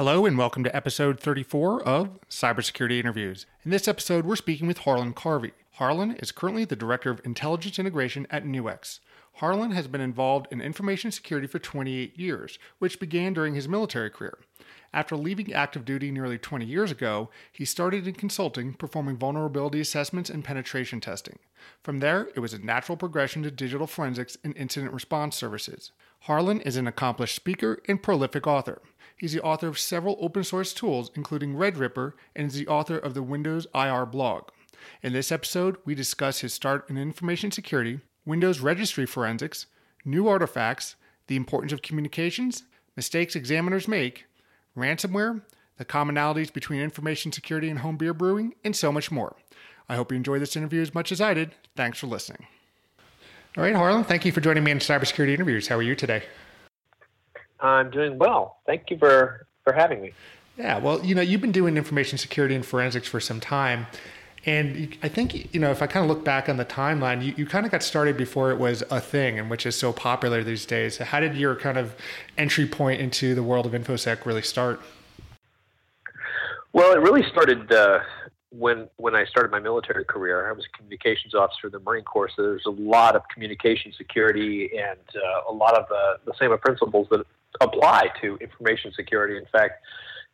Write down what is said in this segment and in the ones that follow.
Hello, and welcome to episode 34 of Cybersecurity Interviews. In this episode, we're speaking with Harlan Carvey. Harlan is currently the Director of Intelligence Integration at Nuix. Harlan has been involved in information security for 28 years, which began during his military career. After leaving active duty nearly 20 years ago, he started in consulting, performing vulnerability assessments and penetration testing. From there, it was a natural progression to digital forensics and incident response services. Harlan is an accomplished speaker and prolific author. He's the author of several open source tools, including RegRipper, and is the author of the Windows IR blog. In this episode, we discuss his start in information security, Windows registry forensics, new artifacts, the importance of communications, mistakes examiners make, ransomware, the commonalities between information security and home beer brewing, and so much more. I hope you enjoyed this interview as much as I did. Thanks for listening. All right, Harlan, thank you for joining me in cybersecurity interviews. How are you today? I'm doing well. Thank you for, for having me. Yeah, well, you know, you've been doing information security and forensics for some time. And I think, you know, if I kind of look back on the timeline, you, you kind of got started before it was a thing and which is so popular these days. How did your kind of entry point into the world of InfoSec really start? Well, it really started uh, when when I started my military career. I was a communications officer in the Marine Corps, so there's a lot of communication security and uh, a lot of uh, the same principles that apply to information security. In fact,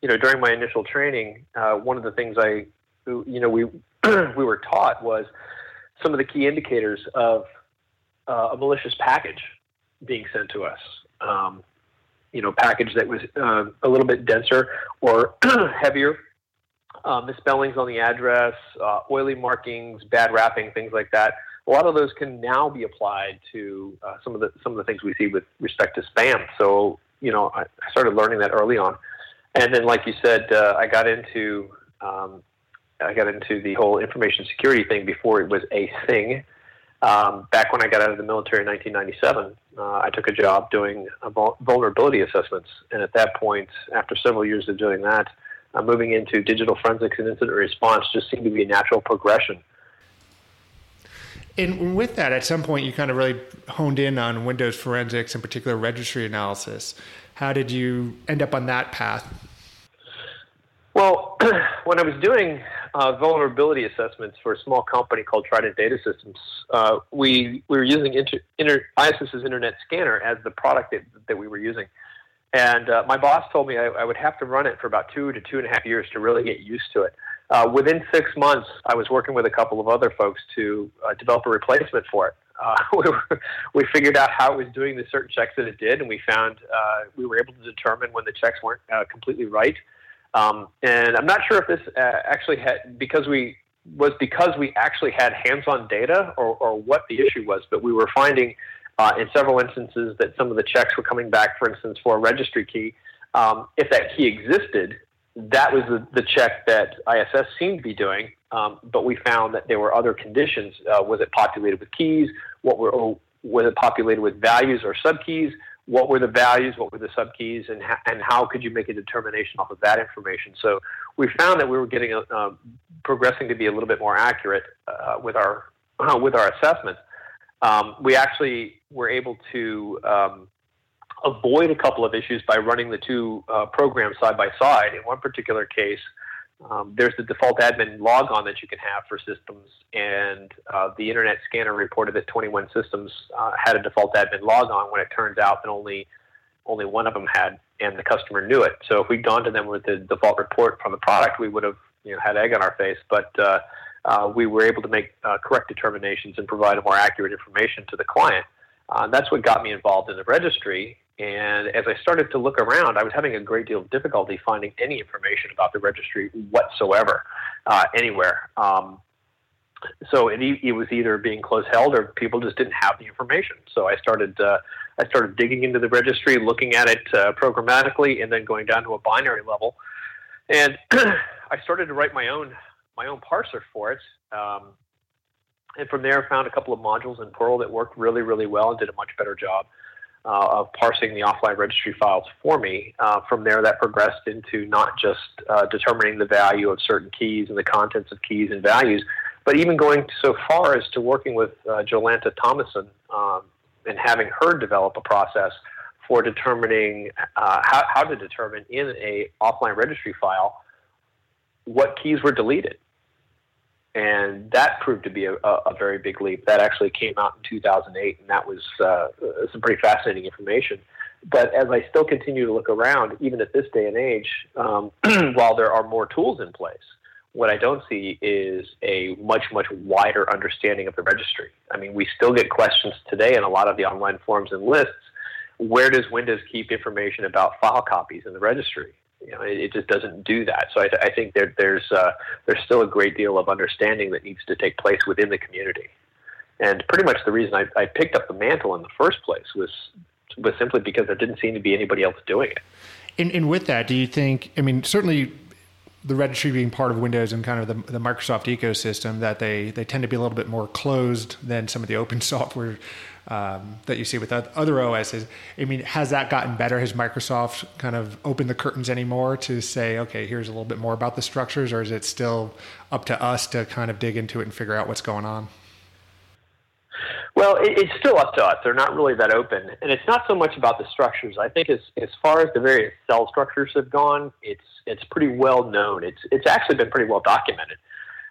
you know, during my initial training, uh, one of the things I, you know, we we were taught was some of the key indicators of uh, a malicious package being sent to us. Um, you know, package that was uh, a little bit denser or heavier, uh, misspellings on the address, uh, oily markings, bad wrapping, things like that a lot of those can now be applied to uh, some of the some of the things we see with respect to spam. So you know, I, started learning that early on, and then, like you said, uh, I got into um, I got into the whole information security thing before it was a thing. Um, back when I got out of the military in 1997, uh, I took a job doing vulnerability assessments, and at that point, after several years of doing that, uh, moving into digital forensics and incident response just seemed to be a natural progression. And with that, at some point, you kind of really honed in on Windows forensics, in particular registry analysis. How did you end up on that path? Well, when I was doing uh, vulnerability assessments for a small company called Trident Data Systems, uh, we we were using inter, inter, ISS's Internet Scanner as the product that, that we were using. And uh, my boss told me I, I, would have to run it for about two to two and a half years to really get used to it. Uh, within six months, I was working with a couple of other folks to uh, develop a replacement for it. Uh, we, were, we figured out how it was doing the certain checks that it did, and we found uh, we were able to determine when the checks weren't uh, completely right. Um, and I'm not sure if this uh, actually had because we was because we actually had hands-on data or, or what the issue was, but we were finding in several instances that some of the checks were coming back, for instance, for a registry key. Um, if that key existed, that was the, the check that ISS seemed to be doing, um, but we found that there were other conditions. Uh, was it populated with keys? What were oh, was it populated with values or subkeys? What were the values? What were the subkeys? And ha- and how could you make a determination off of that information? So we found that we were getting a, uh, progressing to be a little bit more accurate uh, with our with our assessments. Um, we actually were able to um, avoid a couple of issues by running the two uh, programs side by side. In one particular case, um, there's the default admin logon that you can have for systems, and uh, the Internet Scanner reported that 21 systems uh, had a default admin logon when it turns out that only only one of them had, and the customer knew it. So if we'd gone to them with the default report from the product, we would have you know, had egg on our face. But uh, uh, we were able to make uh, correct determinations and provide more accurate information to the client. Uh, that's what got me involved in the registry. And as I started to look around, I was having a great deal of difficulty finding any information about the registry whatsoever, uh, anywhere. Um, so it, it was either being close held or people just didn't have the information. So I started uh, I started digging into the registry, looking at it uh, programmatically, and then going down to a binary level. And I started to write my own my own parser for it. Um, and from there, found a couple of modules in Perl that worked really, really well and did a much better job uh, of parsing the offline registry files for me. Uh, from there, that progressed into not just uh, determining the value of certain keys and the contents of keys and values, but even going so far as to working with uh, Jolanta Thomassen um, and having her develop a process for determining uh, how, how to determine in a offline registry file what keys were deleted. And that proved to be a, a, very big leap. That actually came out in 2008, and that was uh, some pretty fascinating information. But as I still continue to look around, even at this day and age, um, while there are more tools in place, what I don't see is a much, much wider understanding of the registry. I mean, we still get questions today in a lot of the online forums and lists where does Windows keep information about file copies in the registry? You know, it, it just doesn't do that. So I, I think there, there's uh, there's still a great deal of understanding that needs to take place within the community. And pretty much the reason I, I picked up the mantle in the first place was was simply because there didn't seem to be anybody else doing it. And, and with that, do you think? I mean, certainly the registry being part of Windows and kind of the, the, Microsoft ecosystem, that they, they tend to be a little bit more closed than some of the open software um, that you see with other OSs. I mean, has that gotten better? Has Microsoft kind of opened the curtains anymore to say, okay, here's a little bit more about the structures, or is it still up to us to kind of dig into it and figure out what's going on? Well, it, it's still up to us. They're not really that open, and it's not so much about the structures. I think as as far as the various cell structures have gone, it's it's pretty well known. It's it's actually been pretty well documented.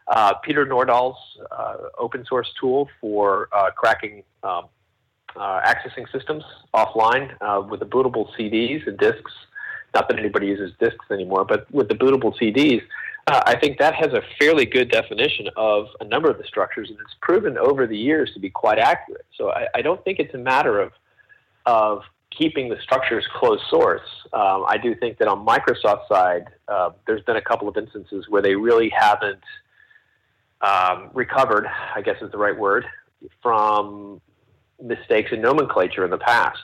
Uh, Peter Nordahl's uh, open source tool for uh, cracking um, uh, accessing systems offline uh, with the bootable CDs and disks. Not that anybody uses disks anymore, but with the bootable CDs, uh, I think that has a fairly good definition of a number of the structures, and it's proven over the years to be quite accurate. So I, I don't think it's a matter of of keeping the structures closed source. Um, I do think that on Microsoft's side, uh, there's been a couple of instances where they really haven't um, recovered, I guess is the right word, from mistakes in nomenclature in the past.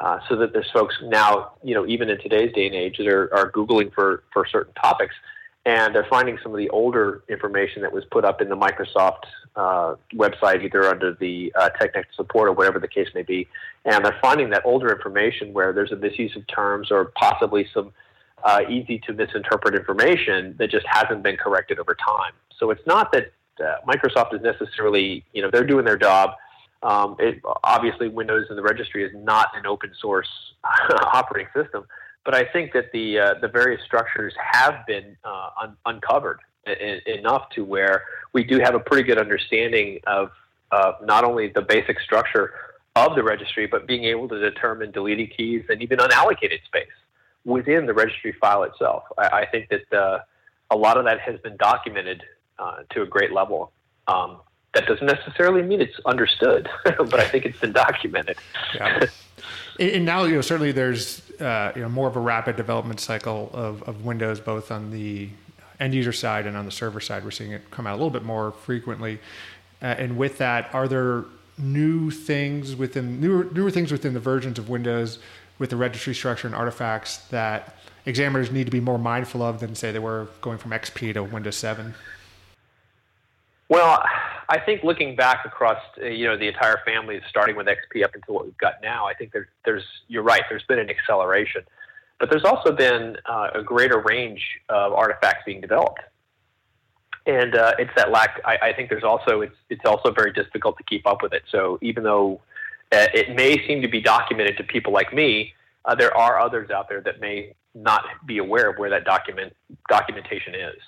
Uh, so that there's folks now, you know, even in today's day and age, that are, are Googling for, for certain topics and they're finding some of the older information that was put up in the Microsoft uh, website, either under the uh, technical support or whatever the case may be, and they're finding that older information where there's a misuse of terms or possibly some uh, easy to misinterpret information that just hasn't been corrected over time. So it's not that uh, Microsoft is necessarily, you know, they're doing their job. Um, it, obviously, Windows and the registry is not an open source operating system but I think that the uh, the various structures have been uh, un- uncovered I- enough to where we do have a pretty good understanding of not only the basic structure of the registry, but being able to determine deleted keys and even unallocated space within the registry file itself. I, I think that uh, a lot of that has been documented uh, to a great level. Um, that doesn't necessarily mean it's understood, but I think it's been documented. Yeah. and now, you know, certainly there's uh, you know more of a rapid development cycle of, of Windows, both on the end user side and on the server side. We're seeing it come out a little bit more frequently. Uh, and with that, are there new things within newer newer things within the versions of Windows with the registry structure and artifacts that examiners need to be more mindful of than say they were going from XP to Windows 7? Well, I think looking back across uh, you know the entire family, starting with XP up until what we've got now, I think there, there's you're right. There's been an acceleration, but there's also been uh, a greater range of artifacts being developed, and uh, it's that lack. I, I, think there's also it's it's also very difficult to keep up with it. So even though uh, it may seem to be documented to people like me, uh, there are others out there that may not be aware of where that document documentation is.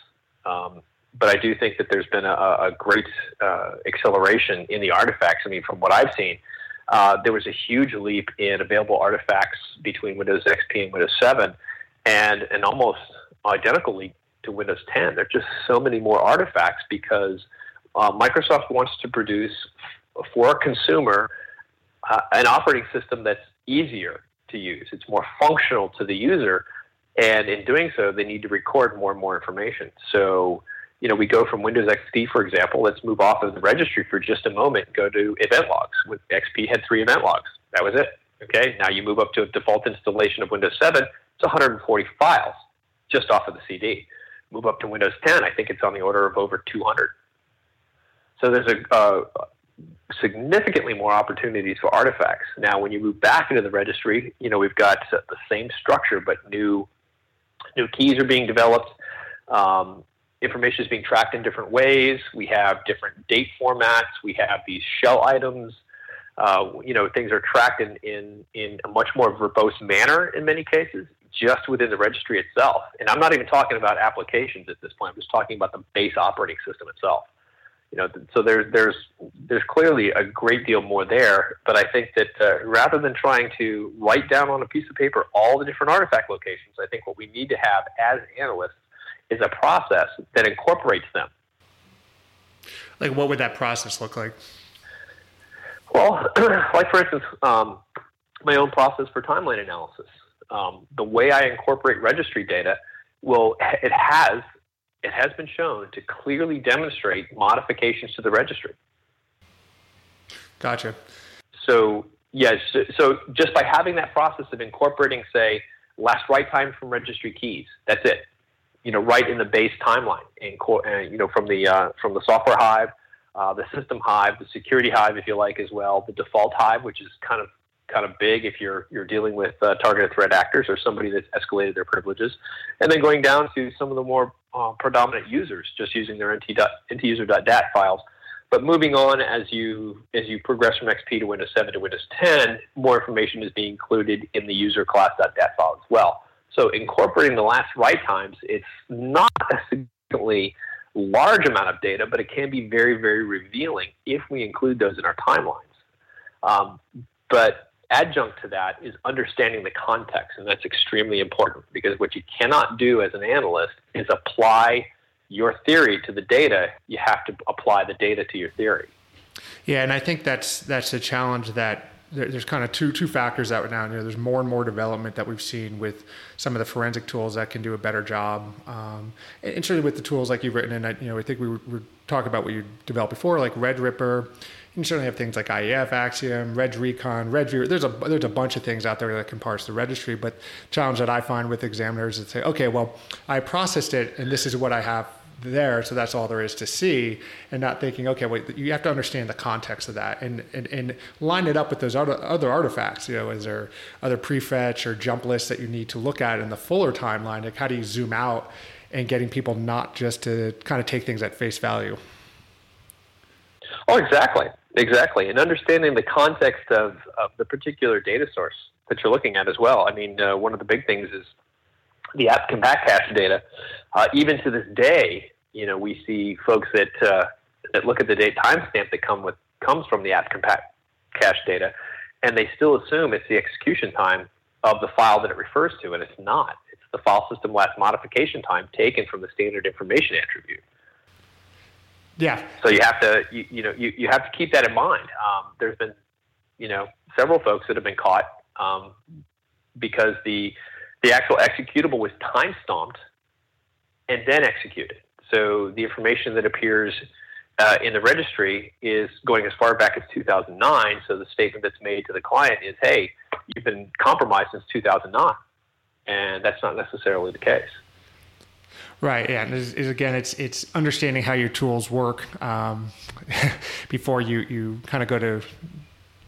Um, but I do think that there's been a, a great uh, acceleration in the artifacts. I mean, from what I've seen, uh, there was a huge leap in available artifacts between Windows XP and Windows 7, and an almost identical leap to Windows 10. There are just so many more artifacts because uh, Microsoft wants to produce for a consumer uh, an operating system that's easier to use. It's more functional to the user, and in doing so, they need to record more and more information. So you know, we go from Windows XP, for example. Let's move off of the registry for just a moment go to event logs. With XP had three event logs. That was it. Okay. Now you move up to a default installation of Windows 7. It's 140 files just off of the CD. Move up to Windows 10. I think it's on the order of over 200. So there's a uh, significantly more opportunities for artifacts. Now, when you move back into the registry, you know we've got the same structure, but new new keys are being developed. Um, information is being tracked in different ways. We have different date formats. We have these shell items. Uh, you know, things are tracked in, in, in a much more verbose manner in many cases, just within the registry itself. And I'm not even talking about applications at this point. I'm just talking about the base operating system itself. You know, so there's there's there's clearly a great deal more there. But I think that uh, rather than trying to write down on a piece of paper all the different artifact locations, I think what we need to have as analysts is a process that incorporates them. Like, what would that process look like? Well, like for instance, um, my own process for timeline analysis. Um, the way I incorporate registry data will it has it has been shown to clearly demonstrate modifications to the registry. Gotcha. So yes, so, so just by having that process of incorporating, say, last write time from registry keys, that's it you know, right in the base timeline, and, you know, from the uh, from the software hive, uh, the system hive, the security hive, if you like, as well, the default hive, which is kind of kind of big if you're you're dealing with uh, targeted threat actors or somebody that's escalated their privileges, and then going down to some of the more uh, predominant users, just using their nt user.dat files. But moving on as you as you progress from XP to Windows 7 to Windows 10, more information is being included in the user class.dat file as well. So incorporating the last write times, it's not a significantly large amount of data, but it can be very, very revealing if we include those in our timelines. Um, but adjunct to that is understanding the context, and that's extremely important because what you cannot do as an analyst is apply your theory to the data. You have to apply the data to your theory. Yeah, and I think that's that's a challenge that there's kind of two two factors that we're now. You know, there's more and more development that we've seen with some of the forensic tools that can do a better job, um, and, and certainly with the tools like you've written. And I, you know, I think we were, were talking about what you developed before, like RegRipper. You certainly have things like IEF, Axiom, Reg Recon, Reg There's a there's a bunch of things out there that can parse the registry. But challenge that I find with examiners is say, okay, well, I processed it, and this is what I have there, so that's all there is to see, and not thinking, okay, wait, you have to understand the context of that and, and, and line it up with those other, other artifacts. You know, is there other prefetch or jump lists that you need to look at in the fuller timeline? Like, how do you zoom out and getting people not just to kind of take things at face value? Oh, exactly, exactly, and understanding the context of, of the particular data source that you're looking at as well. I mean, uh, one of the big things is the app compat cache data. Uh, even to this day, you know, we see folks that uh, that look at the date timestamp that come with comes from the app compat cache data, and they still assume it's the execution time of the file that it refers to, and it's not. It's the file system last modification time taken from the standard information attribute. Yeah. So you have to, you, you know, you, you have to keep that in mind. Um, there's been, you know, several folks that have been caught um, because the the actual executable was time stamped and then executed. So the information that appears uh, in the registry is going as far back as 2009. So the statement that's made to the client is, hey, you've been compromised since 2009. And that's not necessarily the case. Right. Yeah. And again, it's it's understanding how your tools work um, before you you kind of go to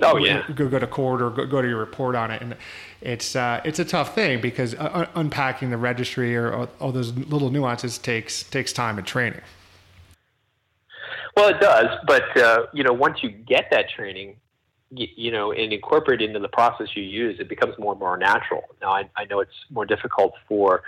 oh yeah go go to court or go, go to your report on it. And it's uh, it's a tough thing because uh, unpacking the registry or all, all those little nuances takes takes time and training. Well, it does, but uh, you know, once you get that training, you, you, know, and incorporate it into the process you use, it becomes more and more natural. Now, I, I know it's more difficult for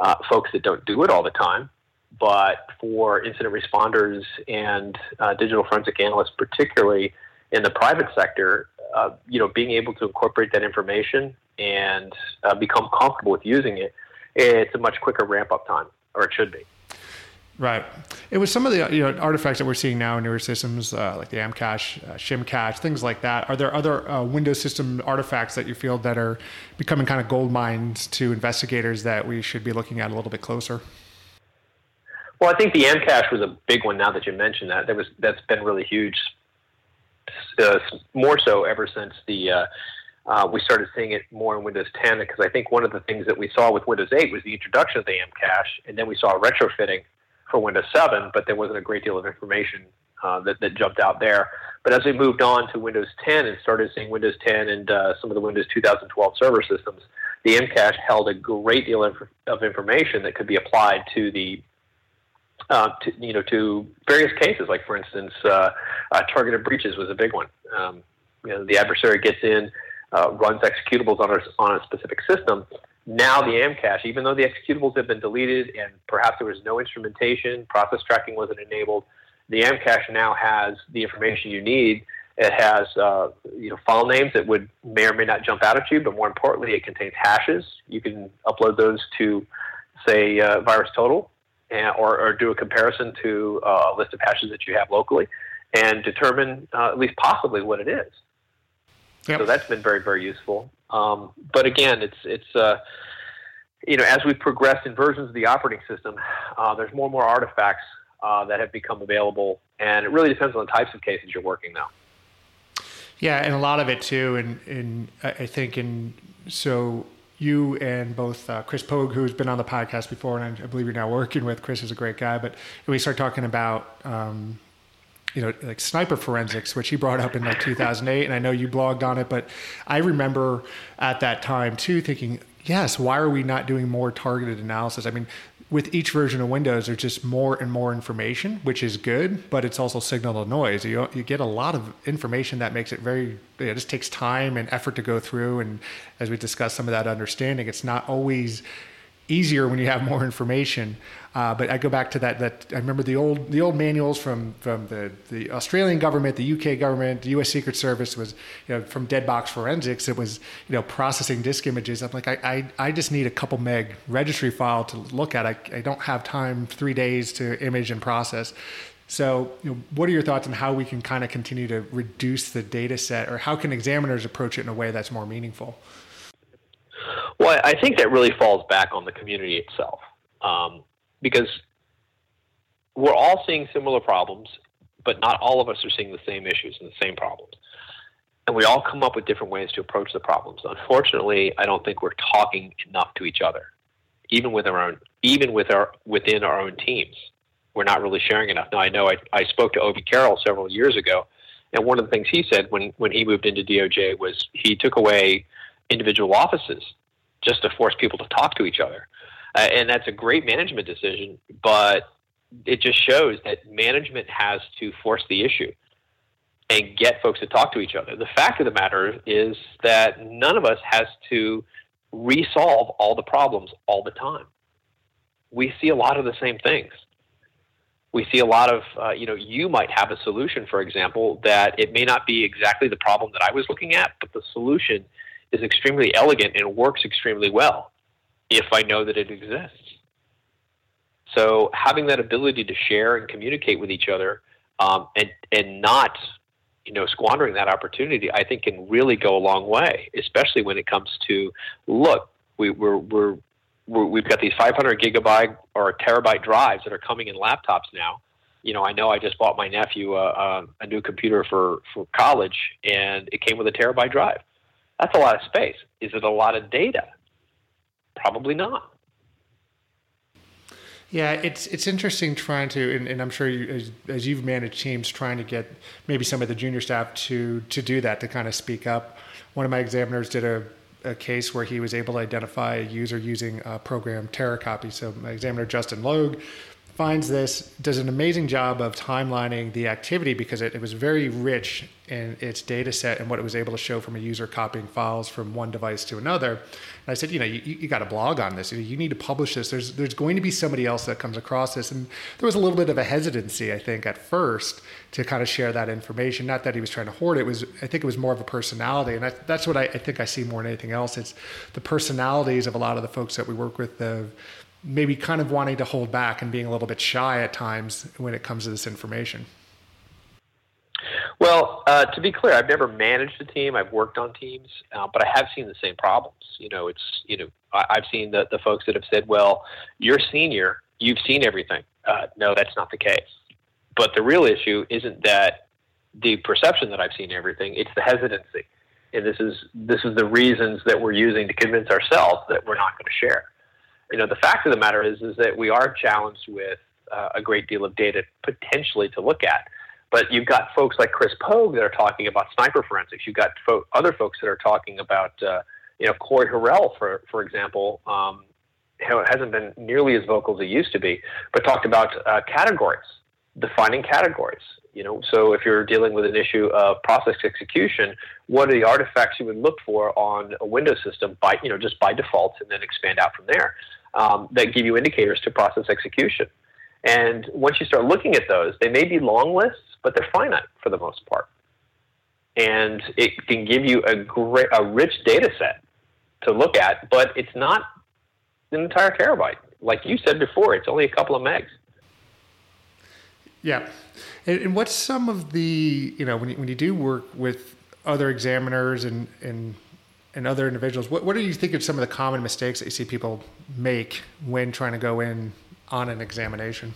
uh, folks that don't do it all the time, but for incident responders and uh, digital forensic analysts, particularly in the private sector, uh, you know, being able to incorporate that information and uh, become comfortable with using it, it's a much quicker ramp up time, or it should be. Right. It was some of the you know artifacts that we're seeing now in newer systems, uh, like the Amcache, uh, Shimcache, things like that. Are there other uh, Windows system artifacts that you feel that are becoming kind of gold mines to investigators that we should be looking at a little bit closer? Well, I think the Amcache was a big one. Now that you mentioned that, that was that's been really huge. Uh, more so ever since the uh, uh, we started seeing it more in Windows 10 because I think one of the things that we saw with Windows 8 was the introduction of the M cache, and then we saw retrofitting for Windows 7, but there wasn't a great deal of information uh, that, that jumped out there. But as we moved on to Windows 10 and started seeing Windows 10 and uh, some of the Windows 2012 server systems, the Amcache held a great deal of, of information that could be applied to the uh, to, you know, to various cases. Like, for instance, uh, uh, targeted breaches was a big one. Um, you know, the adversary gets in, uh, runs executables on a, on a specific system. Now the AMCache, even though the executables have been deleted and perhaps there was no instrumentation, process tracking wasn't enabled, the AMCache now has the information you need. It has uh, you know file names that would may or may not jump out at you, but more importantly, it contains hashes. You can upload those to, say, uh, VirusTotal, and, or, or, do a comparison to uh, a list of hashes that you have locally, and determine uh, at least possibly what it is. Yep. So that's been very very useful. Um, but again, it's it's uh, you know as we progress in versions of the operating system, uh, there's more and more artifacts uh, that have become available, and it really depends on the types of cases you're working now. Yeah, and a lot of it too, and and I think in so you and both uh, Chris Pogue, who's been on the podcast before, and I believe you're now working with. Chris is a great guy, but we start talking about. Um, you know, like sniper forensics, which he brought up in like 2008, and I know you blogged on it, but I remember at that time too thinking, yes, why are we not doing more targeted analysis? I mean, with each version of Windows, there's just more and more information, which is good, but it's also signal to noise. You, you get a lot of information that makes it very, it just takes time and effort to go through. And as we discussed some of that understanding, it's not always easier when you have more information. Uh, but I go back to that. That I remember the old the old manuals from from the, the Australian government, the UK government, the U.S. Secret Service was you know from dead box Forensics. It was you know processing disk images. I'm like I I, I just need a couple meg registry file to look at. I, I don't have time three days to image and process. So, you know, what are your thoughts on how we can kind of continue to reduce the data set, or how can examiners approach it in a way that's more meaningful? Well, I think that really falls back on the community itself. Um, because we're all seeing similar problems, but not all of us are seeing the same issues and the same problems. And we all come up with different ways to approach the problems. Unfortunately, I don't think we're talking enough to each other, even with our own, even with our within our own teams. We're not really sharing enough. Now, I know I, I spoke to Ovie Carroll several years ago, and one of the things he said when, when he moved into DOJ was he took away individual offices just to force people to talk to each other uh, and that's a great management decision. But it just shows that management has to force the issue and get folks to talk to each other. The fact of the matter is that none of us has to resolve all the problems all the time. We see a lot of the same things. We see a lot of, uh, you know, you might have a solution, for example, that it may not be exactly the problem that I was looking at, but the solution is extremely elegant and works extremely well if I know that it exists. So having that ability to share and communicate with each other um, and and not you know squandering that opportunity, I think can really go a long way, especially when it comes to look we, we're we're, we have got these 500 gigabyte or terabyte drives that are coming in laptops now. You know, I know I just bought my nephew a, a, a new computer for, for college, and it came with a terabyte drive. That's a lot of space. Is it a lot of data? Probably not. Yeah, it's it's interesting trying to, and, and I'm sure you, as, as, you've managed teams, trying to get maybe some of the junior staff to to do that to kind of speak up. One of my examiners did a, a case where he was able to identify a user using a program TeraCopy. So my examiner Justin Logue finds this, does an amazing job of timelining the activity because it, it, was very rich in its data set and what it was able to show from a user copying files from one device to another. And I said, you know, you, you got to blog on this. You need to publish this. There's there's going to be somebody else that comes across this. And there was a little bit of a hesitancy, I think, at first to kind of share that information. Not that he was trying to hoard it. it was I think it was more of a personality. And I, that's what I, I, think I see more than anything else. It's the personalities of a lot of the folks that we work with, the maybe kind of wanting to hold back and being a little bit shy at times when it comes to this information? Well, uh, to be clear, I've never managed a team. I've worked on teams, uh, but I have seen the same problems. You know, it's you know I, have seen the the folks that have said, "Well, you're senior, You've seen everything. Uh, no, that's not the case. But the real issue isn't that the perception that I've seen everything; it's the hesitancy, and this is this is the reasons that we're using to convince ourselves that we're not going to share. You know, the fact of the matter is is that we are challenged with uh, a great deal of data potentially to look at. But you've got folks like Chris Pogue that are talking about sniper forensics. You've got fo- other folks that are talking about, uh, you know, Corey Harrell, for for example, um, hasn't been nearly as vocal as he used to be, but talked about uh, categories, defining categories. You know, so if you're dealing with an issue of process execution, what are the artifacts you would look for on a Windows system by, you know, just by default, and then expand out from there um, that give you indicators to process execution. And once you start looking at those, they may be long lists, but they're finite for the most part. And it can give you a great, a rich data set to look at, but it's not an entire terabyte. Like you said before, it's only a couple of megs. Yeah. And, and what's some of the, you know, when you, when you do work with other examiners and, and, and other individuals, what, what do you think of some of the common mistakes that you see people make when trying to go in on an examination?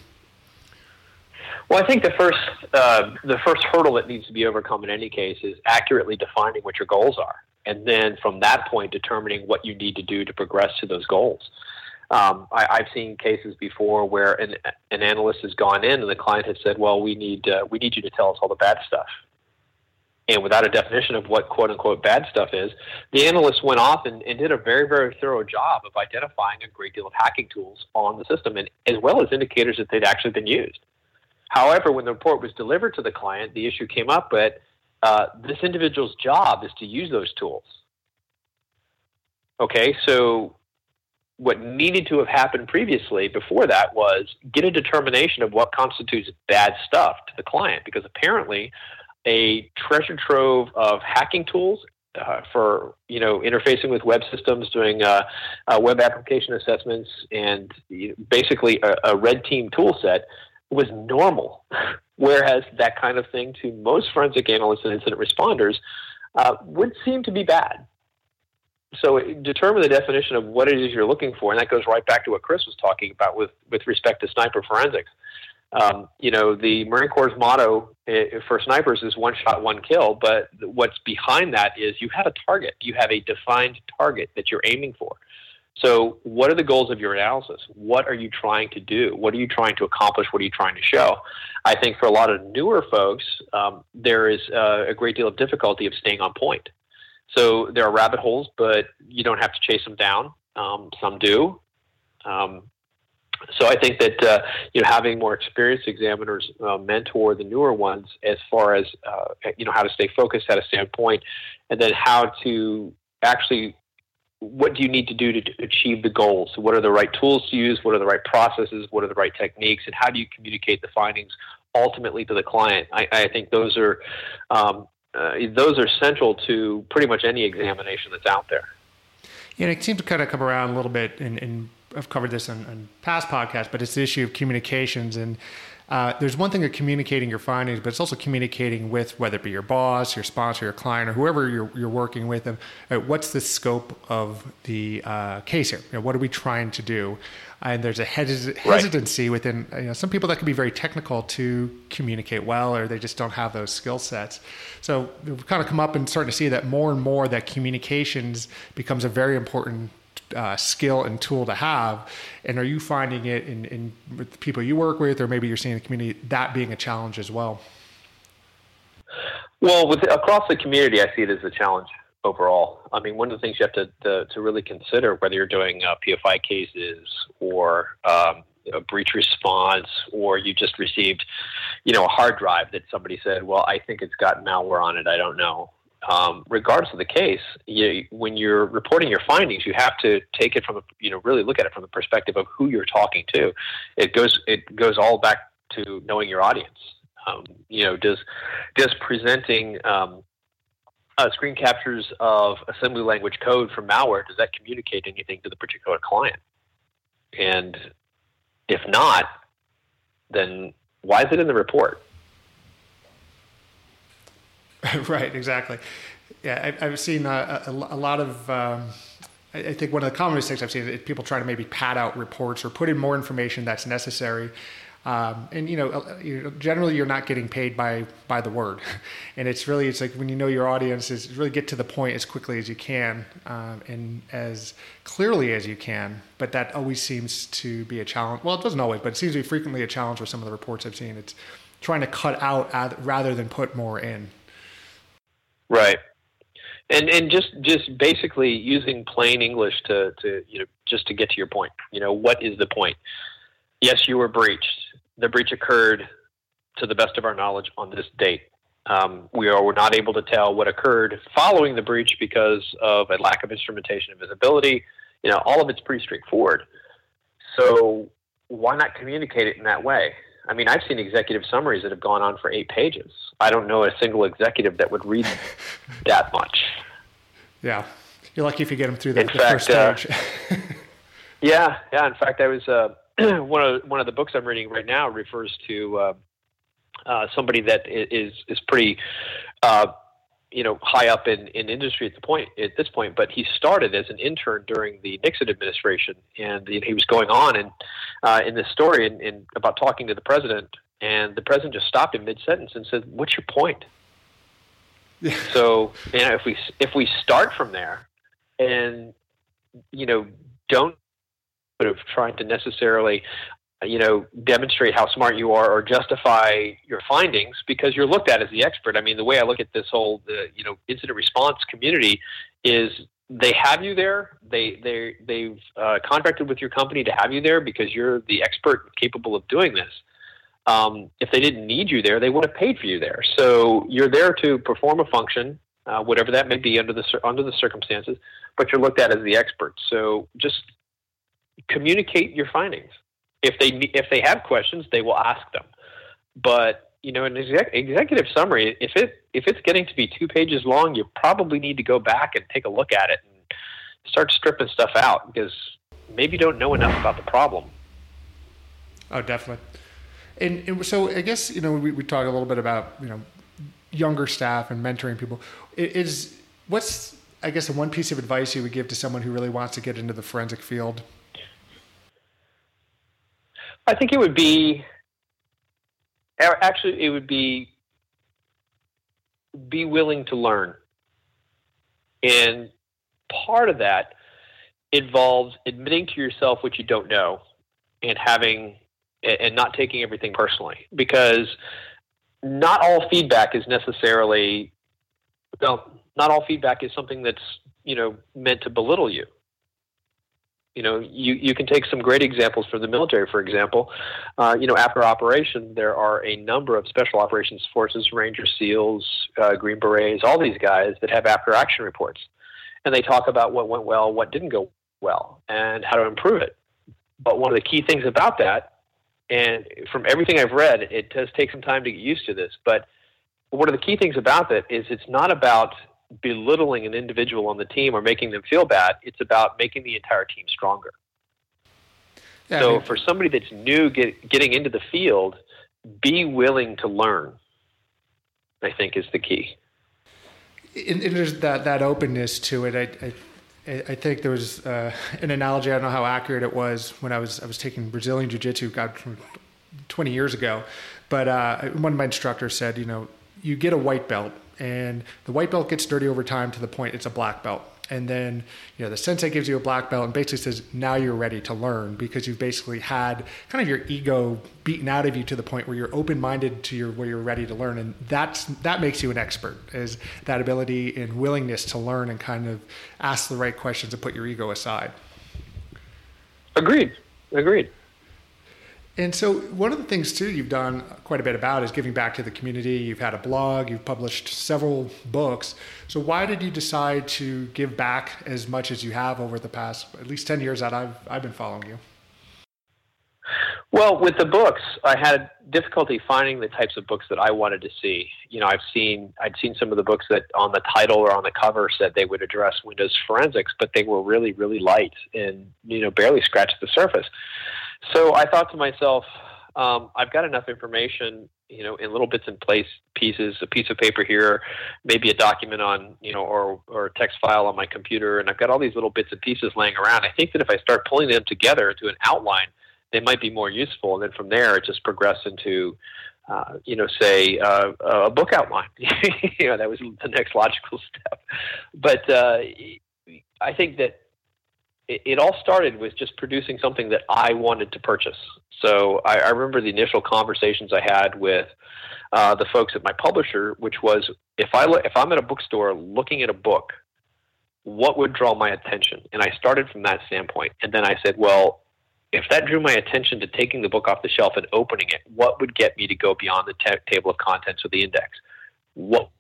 Well, I think the first uh, the first hurdle that needs to be overcome in any case is accurately defining what your goals are, and then from that point determining what you need to do to progress to those goals. Um, I, have seen cases before where an, an analyst has gone in and the client has said, "Well, we need uh, we need you to tell us all the bad stuff," and without a definition of what quote unquote bad stuff is, the analyst went off and, and, did a very, very thorough job of identifying a great deal of hacking tools on the system, and as well as indicators that they'd actually been used. However, when the report was delivered to the client, the issue came up that uh, this individual's job is to use those tools. Okay, so what needed to have happened previously before that was get a determination of what constitutes bad stuff to the client because apparently a treasure trove of hacking tools uh, for you know interfacing with web systems, doing uh, uh, web application assessments, and you know, basically a, a, red team tool set was normal. Whereas that kind of thing to most forensic analysts and incident responders uh, would seem to be bad. So determine the definition of what it is you're looking for, and that goes right back to what Chris was talking about with, with respect to sniper forensics. Um, you know, the Marine Corps' motto eh, for snipers is one shot, one kill, but what's behind that is you have a target. You have a defined target that you're aiming for. So, what are the goals of your analysis? What are you trying to do? What are you trying to accomplish? What are you trying to show? I think for a lot of newer folks, um, there is uh, a great deal of difficulty of staying on point. So, there are rabbit holes, but you don't have to chase them down. Um, some do. Um, so I think that uh, you know having more experienced examiners uh, mentor the newer ones as far as uh, you know how to stay focused, how to stay on point, and then how to actually what do you need to do to achieve the goals? what are the right tools to use? What are the right processes? What are the right techniques? And how do you communicate the findings ultimately to the client? I, I think those are um, uh, those are central to pretty much any examination that's out there. Yeah, it seems to kind of come around a little bit, and, I've covered this on, on past podcasts, but it's the issue of communications and uh, there's one thing of communicating your findings, but it's also communicating with whether it be your boss, your sponsor, your client, or whoever you're, you're working with. Them. Uh, what's the scope of the uh, case here? You know, what are we trying to do? And there's a hes- hesitancy right. within you know, some people that can be very technical to communicate well, or they just don't have those skill sets. So we've kind of come up and starting to see that more and more that communications becomes a very important uh, skill and tool to have. And are you finding it in, in with the people you work with, or maybe you're seeing the community that being a challenge as well? Well, with across the community, I see it as a challenge overall. I mean, one of the things you have to to, to really consider whether you're doing uh, PFI cases or um, a breach response, or you just received, you know, a hard drive that somebody said, "Well, I think it's got malware on it. I don't know." Um, regardless of the case, you, when you're reporting your findings, you have to take it from a, you know really look at it from the perspective of who you're talking to. It goes it goes all back to knowing your audience. Um, you know, does does presenting um, uh, screen captures of assembly language code from malware does that communicate anything to the particular client? And if not, then why is it in the report? right, exactly. Yeah, I, have seen a, a, a, lot of um, I think one of the common mistakes I've seen is people try to maybe pad out reports or put in more information that's necessary. Um, and you know, uh, generally you're not getting paid by by the word, and it's really it's like when you know your audience is really get to the point as quickly as you can um, and as clearly as you can. But that always seems to be a challenge. Well, it doesn't always, but it seems to be frequently a challenge with some of the reports I've seen. It's trying to cut out rather than put more in. Right and and just just basically using plain English to to you know just to get to your point. You know, what is the point? Yes, you were breached. The breach occurred, to the best of our knowledge, on this date. Um, we are, were not able to tell what occurred following the breach because of a lack of instrumentation and visibility. You know, all of it's pretty straightforward. So why not communicate it in that way? I mean, I've seen executive summaries that have gone on for eight pages. I don't know a single executive that would read that much. Yeah, you're lucky if you get them through the, the fact, first uh, stage. Uh, yeah, yeah. In fact, I was uh, one of one of the books I'm reading right now refers to uh, uh somebody that is is pretty. You know, high up in, in industry at the point at this point, but he started as an intern during the Nixon administration, and he was going on and uh, in this story and, and about talking to the president, and the president just stopped him mid sentence and said, "What's your point?" Yeah. So you know, if we if we start from there, and you know, don't sort of trying to necessarily you know, demonstrate how smart you are or justify your findings because you're looked at as the expert. I mean, the way I look at this whole, the, you know, incident response community is they have you there. They they they've uh, contracted with your company to have you there because you're the expert capable of doing this. Um, if they didn't need you there, they would have paid for you there. So you're there to perform a function, uh, whatever that may be under the under the circumstances. But you're looked at as the expert. So just communicate your findings if they if they have questions, they will ask them. But you know, an exec- executive summary, if it if it's getting to be two pages long, you probably need to go back and take a look at it and start stripping stuff out because maybe you don't know enough about the problem. Oh, definitely. And, and so I guess you know we, we talk a little bit about you know younger staff and mentoring people. Is what's I guess the one piece of advice you would give to someone who really wants to get into the forensic field I think it would be actually it would be be willing to learn. And part of that involves admitting to yourself what you don't know and having and not taking everything personally because not all feedback is necessarily well not all feedback is something that's you know meant to belittle you you know, you, you can take some great examples from the military, for example. Uh, you know, after operation, there are a number of special operations forces, Ranger SEALs, uh, Green Berets, all these guys that have after action reports. And they talk about what went well, what didn't go well, and how to improve it. But one of the key things about that, and from everything I've read, it does take some time to get used to this, but one of the key things about that is it's not about belittling an individual on the team or making them feel bad. It's about making the entire team stronger. Yeah, so I mean, for somebody that's new get, getting into the field, be willing to learn. I think is the key. And, and there's that that openness to it. I, I, I think there was uh, an analogy. I don't know how accurate it was when I was I was taking Brazilian Jiu Jitsu, God, 20 years ago. But uh, one of my instructors said, you know, you get a white belt and the white belt gets dirty over time to the point it's a black belt. And then you know the sensei gives you a black belt and basically says now you're ready to learn because you've basically had kind of your ego beaten out of you to the point where you're open-minded to your where you're ready to learn. And that's that makes you an expert is that ability and willingness to learn and kind of ask the right questions and put your ego aside. Agreed. Agreed and so, one of the things too you've done quite a bit about is giving back to the community. You've had a blog, you've published several books. So, why did you decide to give back as much as you have over the past at least 10 years that I've, I've been following you? Well, with the books, I had difficulty finding the types of books that I wanted to see. You know, I've seen I'd seen some of the books that on the title or on the cover said they would address Windows forensics, but they were really, really light and you know barely scratched the surface. So I thought to myself, um, I've got enough information you know, in little bits and place pieces, a piece of paper here, maybe a document on, you know, or or a text file on my computer, and I've got all these little bits and pieces laying around. I think that if I start pulling them together to an outline, they might be more useful, and then from there it just progresses into uh, you know, say uh, a book outline. you know, that was the next logical step. But uh, I think that it, it, all started with just producing something that I wanted to purchase. So I, I remember the initial conversations I had with uh, the folks at my publisher, which was if I if I'm at a bookstore looking at a book, what would draw my attention? And I started from that standpoint, and then I said, well, if that drew my attention to taking the book off the shelf and opening it, what would get me to go beyond the table of contents or the index? What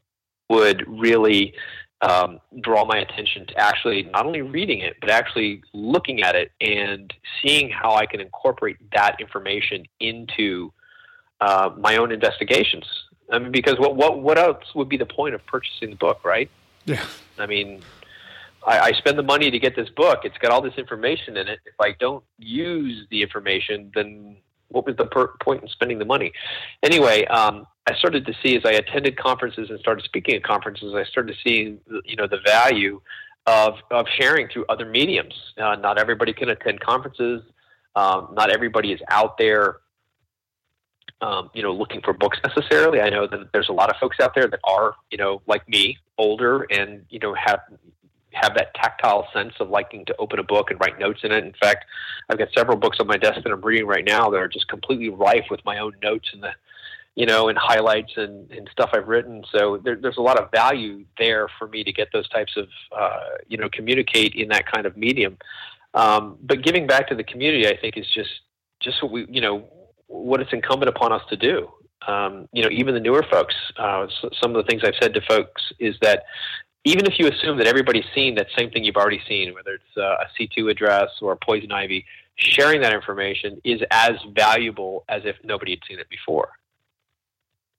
would really um, draw my attention to actually not only reading it, but actually looking at it and seeing how I can incorporate that information into uh, my own investigations? I mean, because what, what, what else would be the point of purchasing the book, right? Yeah. I mean, I, I spend the money to get this book. It's got all this information in it. If I don't use the information, then what was the per- point in spending the money? Anyway, um, I started to see as I attended conferences and started speaking at conferences, I started to see you know the value of of sharing through other mediums. Uh, not everybody can attend conferences. Um, not everybody is out there. Um, you know, looking for books necessarily. I know that there's a lot of folks out there that are, you know, like me, older and you know have have that tactile sense of liking to open a book and write notes in it. In fact, I've got several books on my desk that I'm reading right now that are just completely rife with my own notes and the, you know, and highlights and, and stuff I've written. So there, there's a lot of value there for me to get those types of, uh, you know, communicate in that kind of medium. Um, but giving back to the community, I think, is just just what we, you know, what it's incumbent upon us to do. Um, you know, even the newer folks. Uh, some of the things I've said to folks is that even if you assume that everybody's seen that same thing you've already seen, whether it's uh, a C2 address or poison ivy, sharing that information is as valuable as if nobody had seen it before.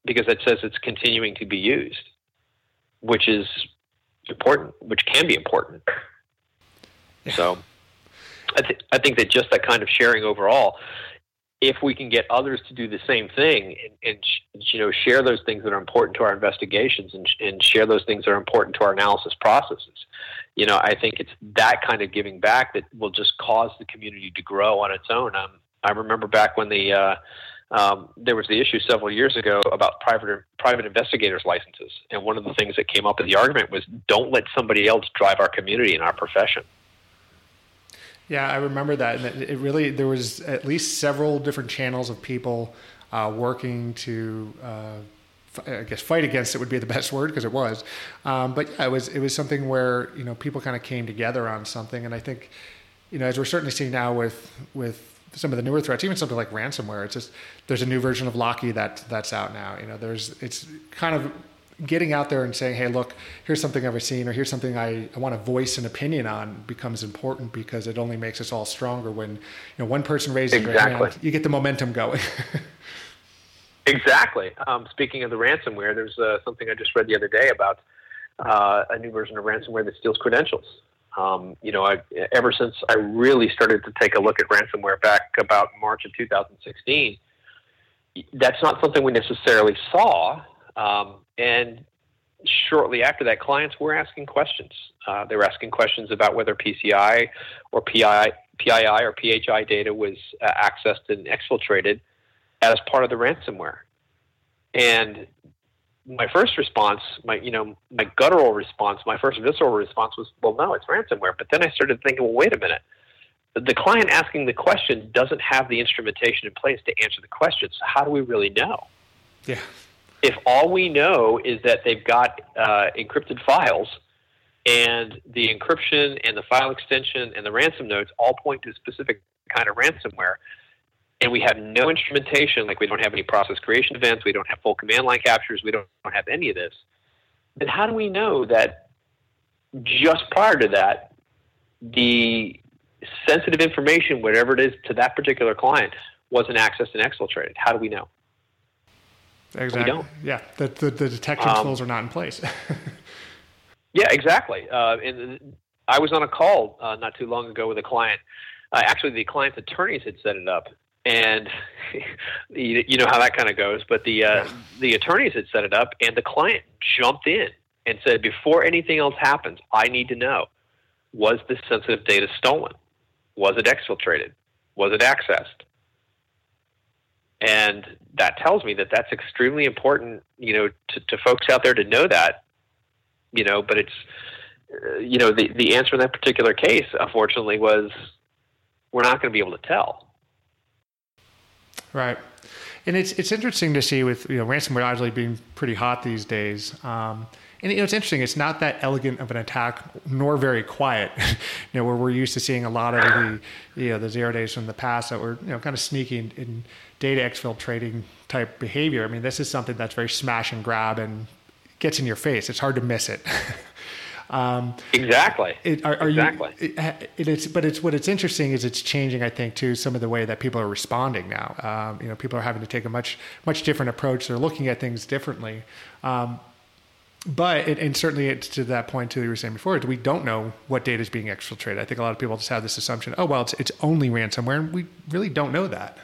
Because it says it's continuing to be used, which is important, which can be important. Yeah. So I, th- I think that just that kind of sharing overall if we can get others to do the same thing and, and you know share those things that are important to our investigations and, and share those things that are important to our analysis processes. You know i think it's that kind of giving back that will just cause the community to grow on its own. Um, i remember back when the uh, um, there was the issue several years ago about private private investigators licenses. And one of the things that came up in the argument was don't let somebody else drive our community and our profession yeah, I remember that, and it really there was at least several different channels of people uh, working to. Uh, I guess fight against it would be the best word because it was, um, but yeah, it was it was something where you know people kind of came together on something, and I think you know as we're starting to see now with with some of the newer threats, even something like ransomware, it's just there's a new version of Locky that that's out now. You know, there's it's kind of getting out there and saying, hey, look, here's something I've seen, or here's something I, I want to voice an opinion on becomes important because it only makes us all stronger when you know one person raises exactly. their hand, you get the momentum going. exactly. Um, speaking of the ransomware, there's uh, something I just read the other day about uh, a new version of ransomware that steals credentials. Um, you know, I, ever since I really started to take a look at ransomware back about March of 2016, that's not something we necessarily saw um, and shortly after that, clients were asking questions. Uh, they were asking questions about whether PCI or PI, PII or PHI data was uh, accessed and exfiltrated as part of the ransomware. And my first response, my you know my guttural response, my first visceral response was, well, no, it's ransomware. But then I started thinking, well, wait a minute. The client asking the question doesn't have the instrumentation in place to answer the question. So how do we really know? Yeah if all we know is that they've got uh, encrypted files and the encryption and the file extension and the ransom notes all point to a specific kind of ransomware, and we have no instrumentation, like we don't have any process creation events, we don't have full command line captures, we don't, don't have any of this, then how do we know that just prior to that, the sensitive information, whatever it is to that particular client, wasn't accessed and exfiltrated? How do we know? Exactly. Yeah, the, the, the detection um, tools are not in place. yeah, exactly. Uh, and I was on a call uh, not too long ago with a client. Uh, actually, the client's attorneys had set it up, and you, you know how that kind of goes. But the uh, yeah. the attorneys had set it up, and the client jumped in and said, before anything else happens, I need to know: was this sensitive data stolen? Was it exfiltrated? Was it accessed? And that tells me that that's extremely important, you know, to, to folks out there to know that, you know. But it's, uh, you know, the the answer in that particular case, unfortunately, was we're not going to be able to tell. Right. And it's it's interesting to see with you know ransomware obviously being pretty hot these days. Um, and you know, it's interesting. It's not that elegant of an attack, nor very quiet. you know, where we're used to seeing a lot of the you know the zero days from the past that were you know kind of sneaky in data exfiltrating type behavior. I mean, this is something that's very smash and grab and gets in your face. It's hard to miss it. Um, exactly. It, are, are exactly. You, it, it's, but it's what it's interesting is it's changing. I think to some of the way that people are responding now. Um, you know, people are having to take a much much different approach. They're looking at things differently. Um, but it, and certainly it's to that point too you were saying before we don't know what data is being exfiltrated i think a lot of people just have this assumption oh well it's, it's only ransomware and we really don't know that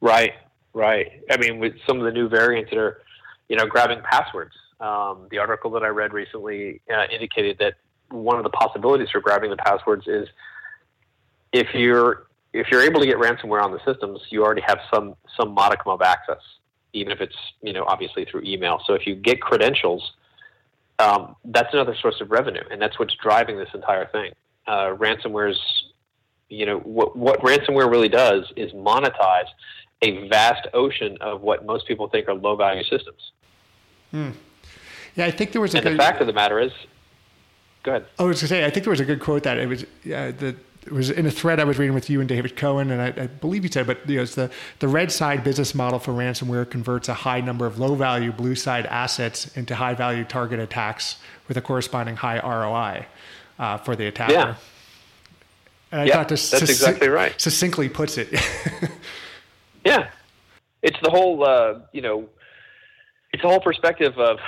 right right i mean with some of the new variants that are you know grabbing passwords um, the article that I read recently uh, indicated that one of the possibilities for grabbing the passwords is if you're if you're able to get ransomware on the systems, you already have some some modicum of access, even if it's you know obviously through email. So if you get credentials, um, that's another source of revenue, and that's what's driving this entire thing. Uh, ransomware's you know what what ransomware really does is monetize a vast ocean of what most people think are low value systems. Hmm. Yeah, I think there was a. And good, the fact of the matter is, go ahead. I was going to say, I think there was a good quote that it was uh, the. It was in a thread I was reading with you and David Cowen, and I, I believe you said, but you know, it's the, the red side business model for ransomware converts a high number of low value blue side assets into high value target attacks with a corresponding high ROI uh, for the attacker. Yeah. And I yeah, thought this that's exactly right. Succinctly puts it. yeah, it's the whole uh, you know, it's the whole perspective of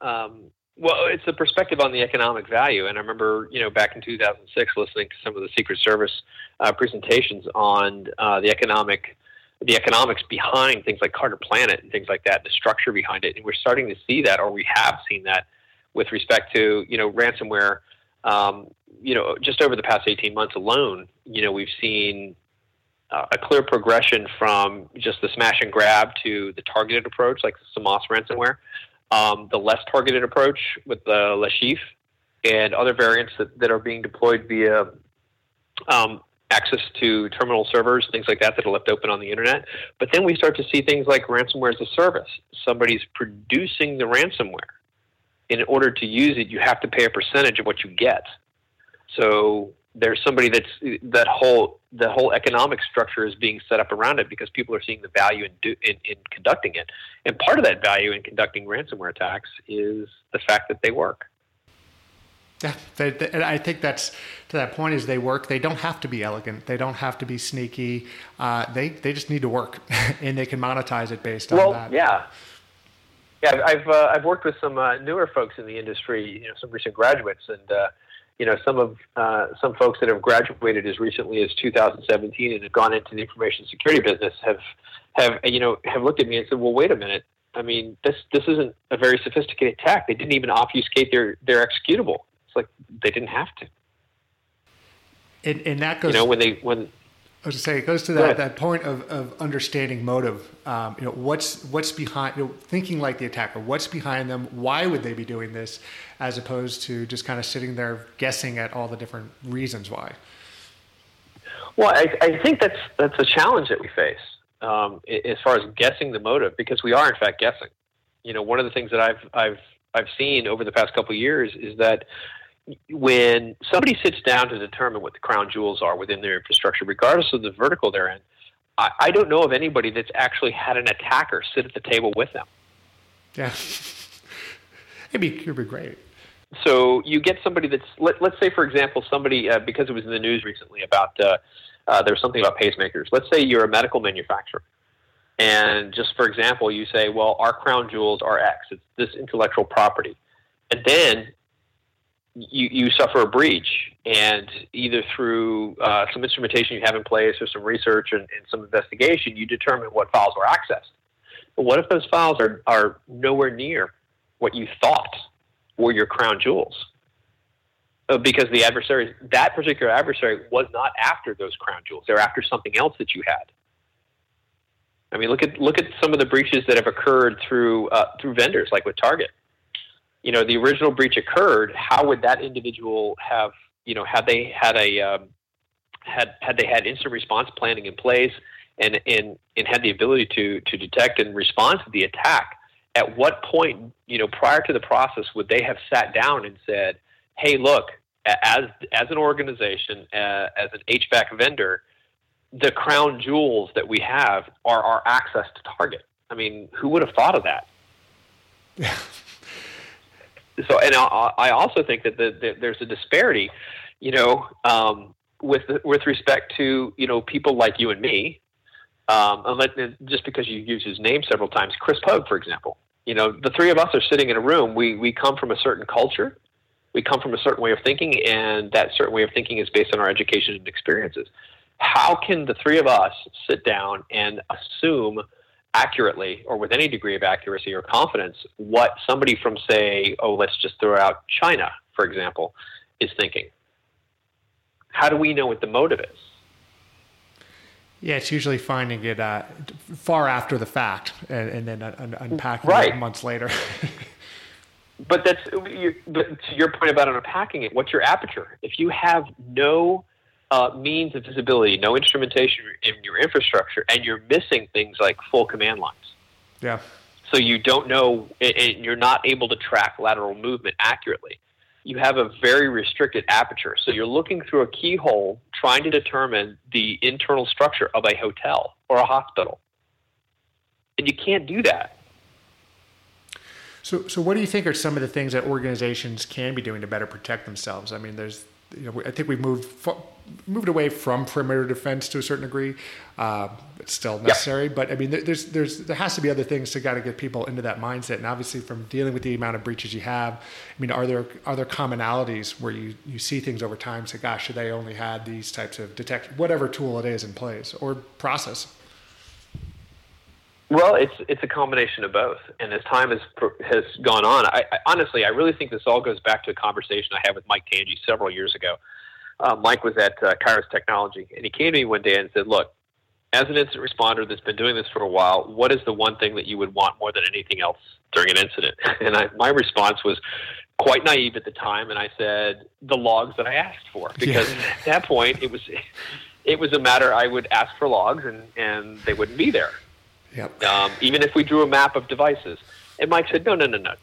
um, well, it's the perspective on the economic value. And I remember, you know, back in 2006, listening to some of the Secret Service uh, presentations on uh, the economic, the economics behind things like CarderPlanet and things like that, the structure behind it. And we're starting to see that, or we have seen that, with respect to you know ransomware. Um, you know, just over the past 18 months alone, you know, we've seen uh, a clear progression from just the smash and grab to the targeted approach, like the Samas ransomware um, the less targeted approach with the LeChiffre and other variants that, that are being deployed via um, access to terminal servers, things like that that are left open on the internet. But then we start to see things like ransomware as a service. Somebody's producing the ransomware. In order to use it, you have to pay a percentage of what you get. So there's somebody that's that whole the whole economic structure is being set up around it because people are seeing the value in, do, in, in conducting it, and part of that value in conducting ransomware attacks is the fact that they work. Yeah, they, they, and I think that's to that point is they work. They don't have to be elegant. They don't have to be sneaky. Uh, they they just need to work, and they can monetize it based well, on that. Yeah, yeah. I've uh, I've worked with some uh, newer folks in the industry. You know, some recent graduates, and uh, you know, some of uh, some folks that have graduated as recently as 2017 and have gone into the information security business have have you know have looked at me and said, "Well, wait a minute. I mean, this this isn't a very sophisticated attack. They didn't even obfuscate their their executable. It's like they didn't have to." And, and that goes. You know, when they when I was to say it goes to that, that point of, of understanding motive. Um, you know, what's what's behind you know, thinking like the attacker. What's behind them? Why would they be doing this, as opposed to just kind of sitting there guessing at all the different reasons why. Well, I, I think that's that's a challenge that we face um, as far as guessing the motive, because we are in fact guessing. You know, one of the things that I've I've I've seen over the past couple of years is that when somebody sits down to determine what the crown jewels are within their infrastructure, regardless of the vertical they're in, I, I don't know of anybody that's actually had an attacker sit at the table with them. Yeah, it'd be it'd be great. So you get somebody that's let, us say, for example, somebody uh, because it was in the news recently about uh, uh, there was something about pacemakers. Let's say you're a medical manufacturer, and just for example, you say, well, our crown jewels are X. It's this intellectual property, and then you, you suffer a breach, and either through uh, some instrumentation you have in place or some research and, and some investigation, you determine what files were accessed. But what if those files are, are nowhere near what you thought were your crown jewels? Uh, because the adversary, that particular adversary, was not after those crown jewels. They're after something else that you had. I mean, look at look at some of the breaches that have occurred through uh, through vendors, like with Target you know the original breach occurred, how would that individual have you know had they had a um, had had they had instant response planning in place and and and had the ability to to detect and respond to the attack? At what point you know prior to the process would they have sat down and said, "Hey, look, as as an organization, uh, as an HVAC vendor." The crown jewels that we have are our access to target. I mean, who would have thought of that? so and I, I also think that the, the, there's a disparity, you know, um, with with respect to you know people like you and me. Um, let, just because you use his name several times, Chris Pogue, for example. You know, the three of us are sitting in a room. We we come from a certain culture, we come from a certain way of thinking, and that certain way of thinking is based on our education and experiences. How can the three of us sit down and assume accurately or with any degree of accuracy or confidence what somebody from, say, oh, let's just throw out China, for example, is thinking. How do we know what the motive is? Yeah, it's usually finding it uh, far after the fact and, and then un- unpacking right. it months later. but that's you, but to your point about unpacking it. What's your aperture? If you have no uh, means of visibility, no instrumentation in your infrastructure, and you're missing things like full command lines. Yeah. So you don't know, and you're not able to track lateral movement accurately. You have a very restricted aperture. So you're looking through a keyhole trying to determine the internal structure of a hotel or a hospital. And you can't do that. So, so what do you think are some of the things that organizations can be doing to better protect themselves? I mean, there's, you know, I think we've moved moved away from perimeter defense to a certain degree. Uh, it's still necessary, yeah. but I mean, there's there's there has to be other things to got to get people into that mindset. And obviously, from dealing with the amount of breaches you have, I mean, are there are there commonalities where you you see things over time? Say, gosh, should they only had these types of detect whatever tool it is in place or process? Well, it's it's a combination of both, and as time has has gone on, I, I honestly I really think this all goes back to a conversation I had with Mike Tanji several years ago uh, Mike was at uh, Kyrus Technology, and he came to me one day and said, "Look, as an incident responder that's been doing this for a while, what is the one thing that you would want more than anything else during an incident?" And I, my response was quite naive at the time, and I said, "The logs that I asked for," because yeah. at that point it was it was a matter I would ask for logs, and and they wouldn't be there. Yep. Um, even if we drew a map of devices, and Mike said, "No, no, no, no."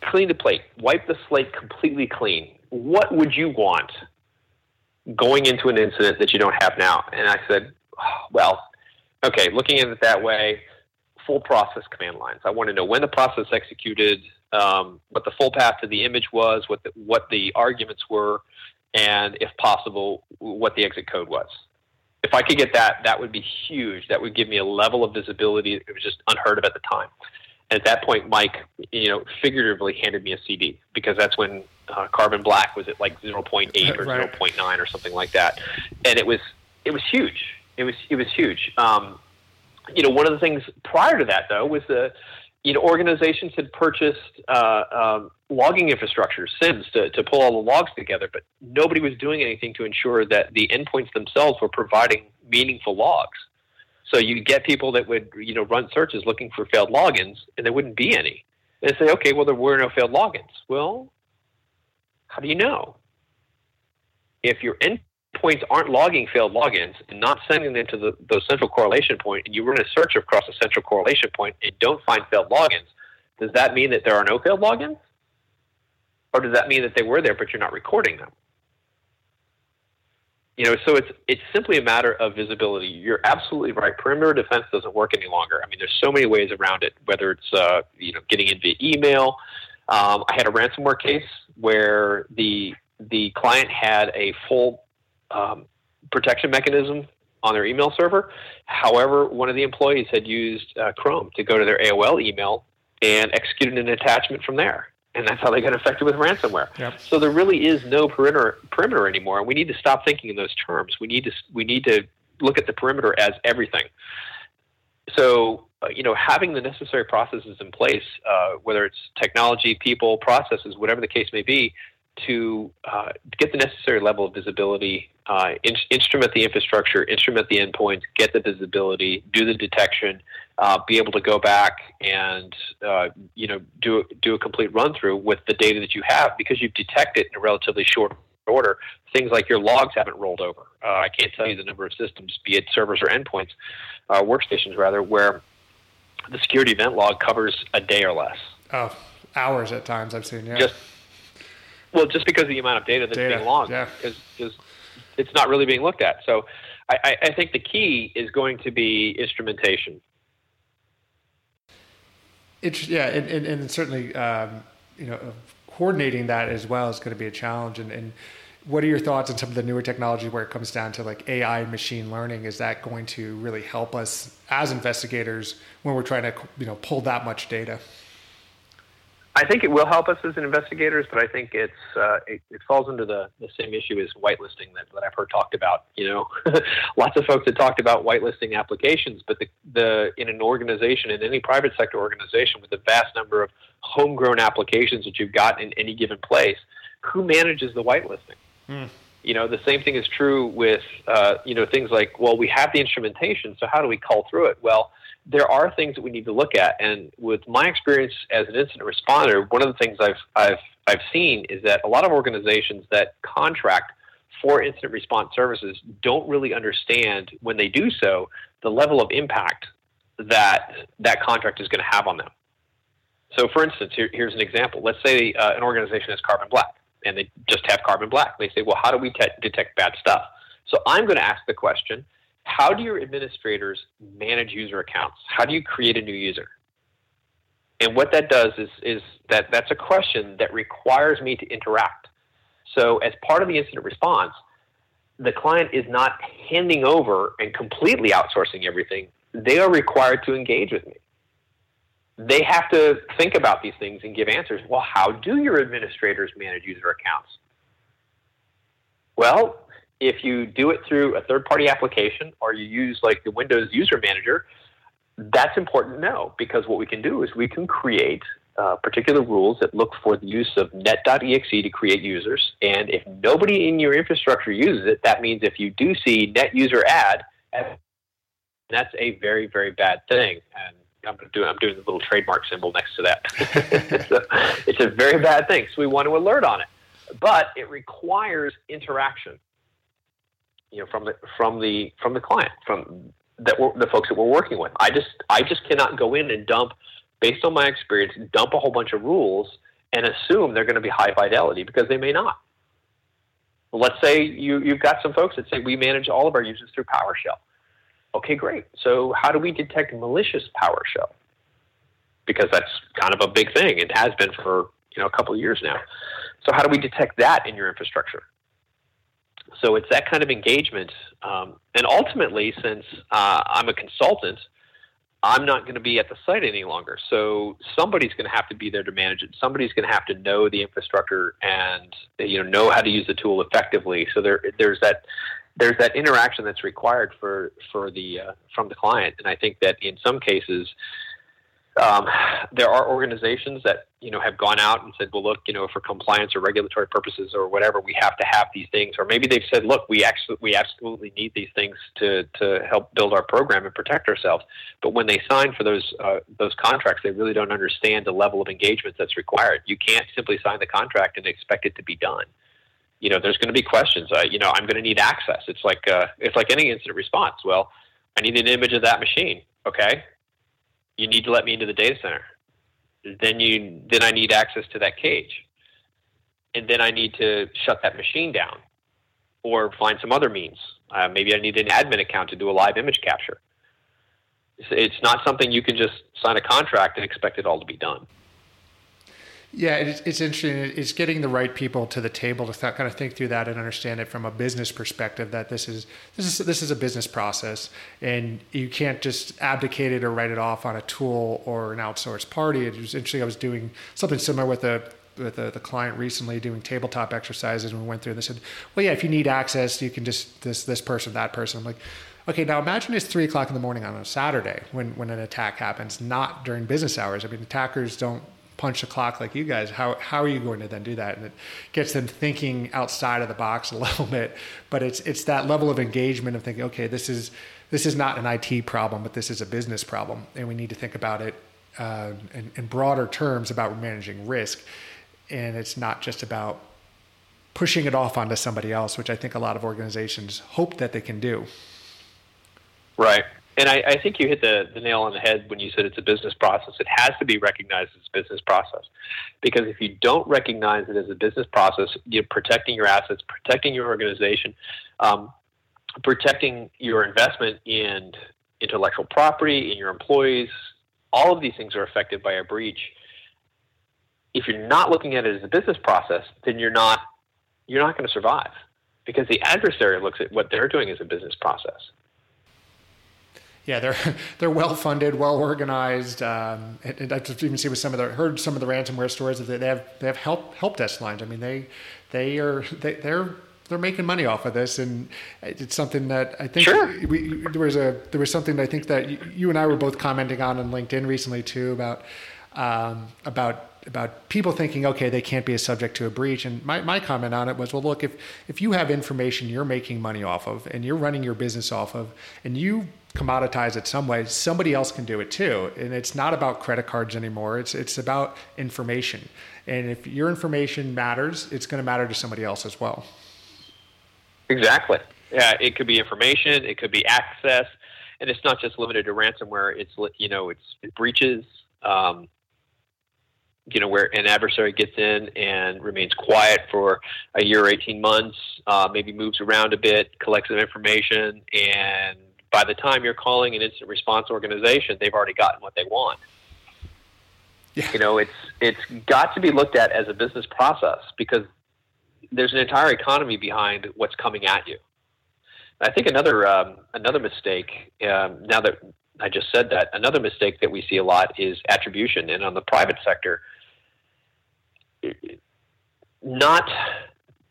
Clean the plate, wipe the slate completely clean. What would you want going into an incident that you don't have now. And I said, oh, well, okay, looking at it that way, full process command lines. I want to know when the process executed, um, what the full path to the image was, what the, what the arguments were, and if possible, what the exit code was. If I could get that, that would be huge. That would give me a level of visibility that was just unheard of at the time. And at that point, Mike, you know, figuratively handed me a CD because that's when uh, Carbon Black was at like 0.8 or right. 0.9 or something like that, and it was it was huge. It was it was huge. Um, you know, one of the things prior to that though was the you know organizations had purchased uh, um, logging infrastructure, SIEMs, to, to pull all the logs together, but nobody was doing anything to ensure that the endpoints themselves were providing meaningful logs. So you get people that would you know run searches looking for failed logins, and there wouldn't be any. And say, okay, well there were no failed logins. Well, how do you know? If your endpoints aren't logging failed logins and not sending them to the, the central correlation point, and you run a search across a central correlation point and don't find failed logins, does that mean that there are no failed logins? Or does that mean that they were there but you're not recording them? You know, so it's it's simply a matter of visibility. You're absolutely right. Perimeter defense doesn't work any longer. I mean, there's so many ways around it. Whether it's uh, you know getting in via email, um, I had a ransomware case where the the client had a full um, protection mechanism on their email server. However, one of the employees had used uh, Chrome to go to their AOL email and executed an attachment from there. and that's how they got infected with ransomware. Yep. So there really is no perimeter perimeter anymore, and we need to stop thinking in those terms. We need to we need to look at the perimeter as everything. So uh, you know, having the necessary processes in place, uh, whether it's technology, people, processes, whatever the case may be, to uh, get the necessary level of visibility, uh, in- instrument the infrastructure, instrument the endpoints, get the visibility, do the detection, uh, be able to go back and uh, you know do do a complete run through with the data that you have because you've detected in a relatively short order things like your logs haven't rolled over. Uh, I can't tell you the number of systems, be it servers or endpoints, uh, workstations rather, where the security event log covers a day or less. Oh, hours at times I've seen. Yeah. Just well, just because of the amount of data that's Data, being logged, yeah. because it's not really being looked at. So, I, I, I think the key is going to be instrumentation. It's, yeah, and, and, and certainly, um, you know, coordinating that as well is going to be a challenge. And, and what are your thoughts on some of the newer technology where it comes down to like AI and machine learning? Is that going to really help us as investigators when we're trying to, you know, pull that much data? I think it will help us as investigators, but I think it's uh, it, it, falls into the, the same issue as whitelisting that, that I've heard talked about. You know, lots of folks have talked about whitelisting applications, but the, the in an organization, in any private sector organization, with the vast number of homegrown applications that you've got in any given place, who manages the whitelisting? Hmm. You know, the same thing is true with uh, you know things like, well, we have the instrumentation, so how do we cull through it? Well there are things that we need to look at. And with my experience as an incident responder, one of the things I've, I've, I've seen is that a lot of organizations that contract for incident response services don't really understand when they do so the level of impact that that contract is going to have on them. So, for instance, here, here's an example. Let's say uh, an organization has Carbon Black, and they just have Carbon Black. They say, well, how do we te- detect bad stuff? So, I'm going to ask the question how do your administrators manage user accounts? How do you create a new user? And what that does is, is that that's a question that requires me to interact. So, as part of the incident response, the client is not handing over and completely outsourcing everything. They are required to engage with me. They have to think about these things and give answers. Well, how do your administrators manage user accounts? Well, if you do it through a third party application or you use like the Windows User Manager, that's important to know because what we can do is we can create uh, particular rules that look for the use of net.exe to create users. And if nobody in your infrastructure uses it, that means if you do see net user add, that's a very, very bad thing. And I'm doing, I'm doing the little trademark symbol next to that. it's, a, it's a very bad thing. So we want to alert on it. But it requires interaction you know from the from the from the client from that we're, the folks that we're working with. I just I just cannot go in and dump based on my experience dump a whole bunch of rules and assume they're going to be high fidelity because they may not. Let's say you you've got some folks that say we manage all of our users through PowerShell. Okay, great. So how do we detect malicious PowerShell? Because that's kind of a big thing. It has been for you know a couple of years now. So how do we detect that in your infrastructure? So it's that kind of engagement. Um, and ultimately, since uh, I'm a consultant, I'm not going to be at the site any longer. So somebody's going to have to be there to manage it. Somebody's going to have to know the infrastructure and you know know how to use the tool effectively. So there there's that there's that interaction that's required for for the uh, from the client. And I think that in some cases um, there are organizations that you know have gone out and said, well, look, you know, for compliance or regulatory purposes or whatever, we have to have these things. Or maybe they've said, look, we actually we absolutely need these things to to help build our program and protect ourselves. But when they sign for those uh, those contracts, they really don't understand the level of engagement that's required. You can't simply sign the contract and expect it to be done. You know, there's going to be questions. Uh, you know, I'm going to need access. It's like uh, it's like any incident response. Well, I need an image of that machine. Okay, you need to let me into the data center. Then you then I need access to that cage. And then I need to shut that machine down or find some other means. Uh, maybe I need an admin account to do a live image capture. It's not something you can just sign a contract and expect it all to be done. Yeah, it's, it's interesting. It's getting the right people to the table to th- kind of think through that and understand it from a business perspective. That this is this is this is a business process, and you can't just abdicate it or write it off on a tool or an outsourced party. It was interesting. I was doing something similar with a with the, the client recently doing tabletop exercises, and we went through. And they said, "Well, yeah, if you need access, you can just this this person, that person." I'm like, okay, now imagine it's three o'clock in the morning on a Saturday when when an attack happens, not during business hours. I mean, attackers don't punch the clock like you guys. How how are you going to then do that? And it gets them thinking outside of the box a little bit. But it's it's that level of engagement of thinking, okay, this is this is not an IT problem, but this is a business problem, and we need to think about it uh, in, in broader terms about managing risk. And it's not just about pushing it off onto somebody else, which I think a lot of organizations hope that they can do. Right. And I, I, think you hit the, the nail on the head when you said it's a business process. It has to be recognized as a business process. Because if you don't recognize it as a business process, you're protecting your assets, protecting your organization, um, protecting your investment in intellectual property, in your employees, all of these things are affected by a breach. If you're not looking at it as a business process, then you're not you're not going to survive because the adversary looks at what they're doing as a business process yeah, they're they're well funded, well organized. Um, and, and I just even see with some of the heard some of the ransomware stories that they have they have help help desk lines. I mean, they they are they, they're they're making money off of this, and it's something that I think sure. we, there was a there was something I think that you and I were both commenting on on LinkedIn recently too about um, about about people thinking, okay, they can't be a subject to a breach. And my, my comment on it was, well, look, if if you have information you're making money off of and you're running your business off of, and you commoditize it some way, somebody else can do it too. And it's not about credit cards anymore. It's it's about information. And if your information matters, it's going to matter to somebody else as well. Exactly. Yeah, it could be information, it could be access, and it's not just limited to ransomware. It's you know, it's breaches. Um, you know, where an adversary gets in and remains quiet for a year or 18 months, uh, maybe moves around a bit, collects some information, and by the time you're calling an incident response organization, they've already gotten what they want. Yeah. You know, it's it's got to be looked at as a business process because there's an entire economy behind what's coming at you. I think another um, another mistake. Um, now that I just said that, another mistake that we see a lot is attribution, and on the private sector, not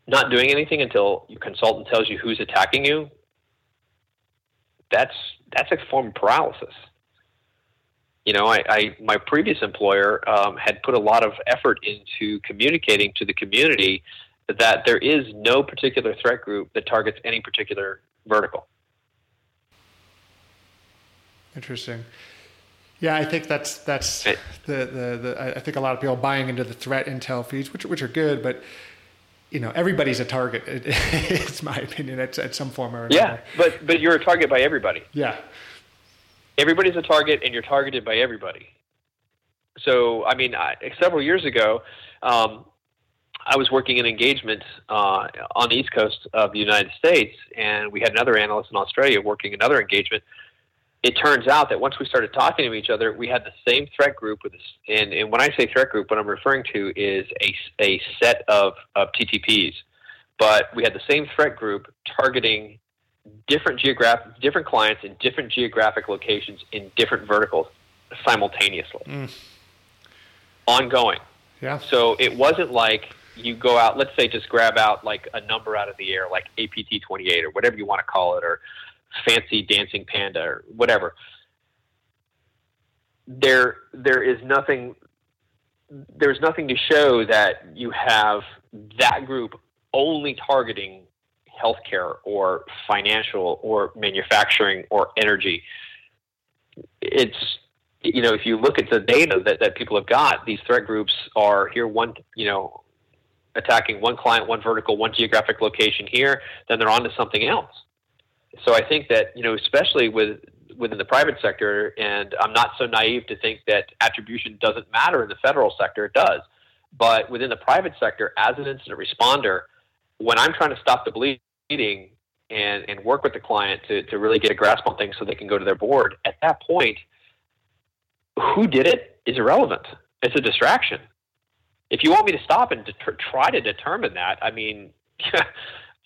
not doing anything until your consultant tells you who's attacking you that's that's a form of paralysis. You know, I, I my previous employer um, had put a lot of effort into communicating to the community that there is no particular threat group that targets any particular vertical. Interesting. Yeah, I think that's that's the, the, the I think a lot of people buying into the threat intel feeds, which which are good, but you know everybody's a target. it's my opinion at, at some form or another. Yeah, but but you're a target by everybody. Yeah, everybody's a target, and you're targeted by everybody. So I mean, I, several years ago, um, I was working an engagement uh, on the east coast of the United States, and we had another analyst in Australia working another engagement it turns out that once we started talking to each other, we had the same threat group with this. And, and when I say threat group, what I'm referring to is a, a set of, of TTPs. But we had the same threat group targeting different geographic, different clients in different geographic locations in different verticals simultaneously, mm. ongoing. Yeah. So it wasn't like you go out. Let's say just grab out like a number out of the air, like APT 28 or whatever you want to call it, or fancy dancing panda or whatever. There, there is nothing. There's nothing to show that you have that group only targeting healthcare or financial or manufacturing or energy. It's you know if you look at the data that, that people have got, these threat groups are here one you know attacking one client, one vertical, one geographic location here, then they're on to something else so I think that you know, especially with within the private sector, and I'm not so naive to think that attribution doesn't matter in the federal sector. It does, but within the private sector, as an incident responder, when I'm trying to stop the bleeding and and work with the client to to really get a grasp on things so they can go to their board, at that point, who did it is irrelevant. It's a distraction. If you want me to stop and det- try to determine that, I mean.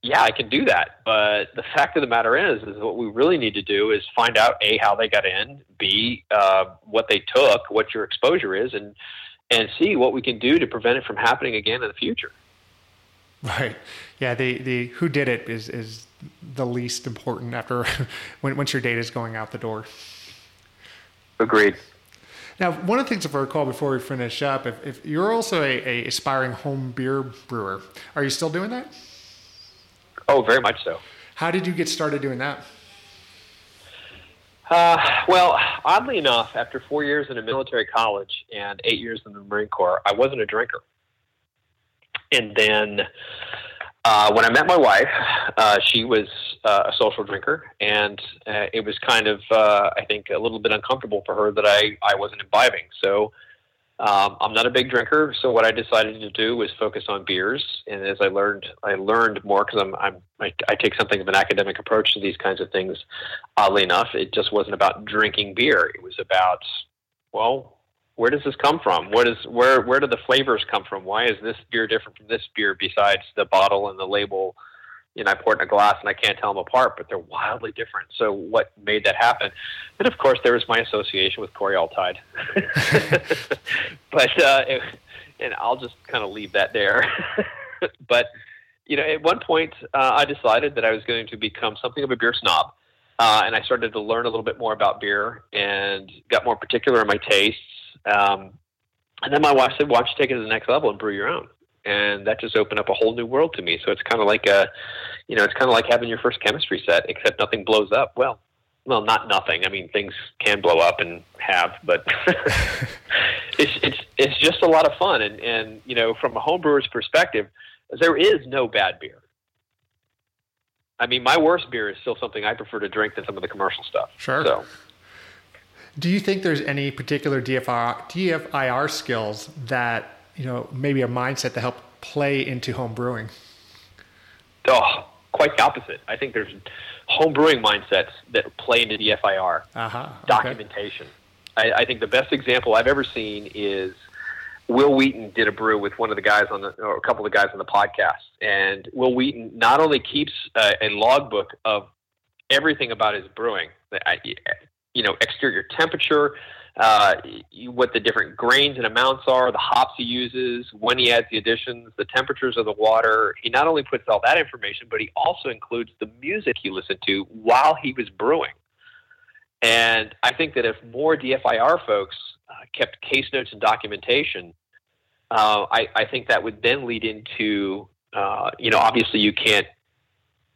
yeah, I can do that. But the fact of the matter is, is what we really need to do is find out a how they got in, b uh, what they took, what your exposure is, and and see what we can do to prevent it from happening again in the future. Right. Yeah. The the who did it is is the least important after when once your data is going out the door. Agreed. Now, one of the things if I recall before we finish up, if, if you're also a, a aspiring home beer brewer, are you still doing that? Oh, very much so. How did you get started doing that? Uh, well, oddly enough, after four years in a military college and eight years in the Marine Corps, I wasn't a drinker. And then uh, when I met my wife, uh, she was uh, a social drinker, and uh, it was kind of, uh, I think, a little bit uncomfortable for her that I, I wasn't imbibing. So um, I'm not a big drinker, so what I decided to do was focus on beers. And as I learned, I learned more because I'm, I'm I, I, take something of an academic approach to these kinds of things. Oddly enough, it just wasn't about drinking beer. It was about, well, where does this come from? What is where where do the flavors come from? Why is this beer different from this beer besides the bottle and the label? You know, I pour it in a glass and I can't tell them apart, but they're wildly different. So what made that happen? And of course, there was my association with Cory Altheide. but uh, it, and I'll just kind of leave that there. but you know, at one point, uh, I decided that I was going to become something of a beer snob. Uh, and I started to learn a little bit more about beer and got more particular in my tastes. Um, and then my wife said, "Why don't you take it to the next level and brew your own?" And that just opened up a whole new world to me. So it's kind of like a, you know, it's kind of like having your first chemistry set, except nothing blows up. Well, well, not nothing. I mean, things can blow up and have, but it's it's it's just a lot of fun. And and you know, from a homebrewer's perspective, there is no bad beer. I mean, my worst beer is still something I prefer to drink than some of the commercial stuff. Sure. So. Do you think there's any particular DFR, DFIR skills that you know, maybe a mindset to help play into home brewing? Oh, quite the opposite. I think there's home brewing mindsets that play into the FIR uh-huh. okay. documentation. I, I, think the best example I've ever seen is Wil Wheaton did a brew with one of the guys on the, or a couple of the guys on the podcast, and Wil Wheaton not only keeps a, a logbook of everything about his brewing, you know, exterior temperature, uh, what the different grains and amounts are, the hops he uses, when he adds the additions, the temperatures of the water. He not only puts all that information, but he also includes the music he listened to while he was brewing. And I think that if more DFIR folks uh, kept case notes and documentation, uh, I, I, think that would then lead into, uh, you know, obviously you can't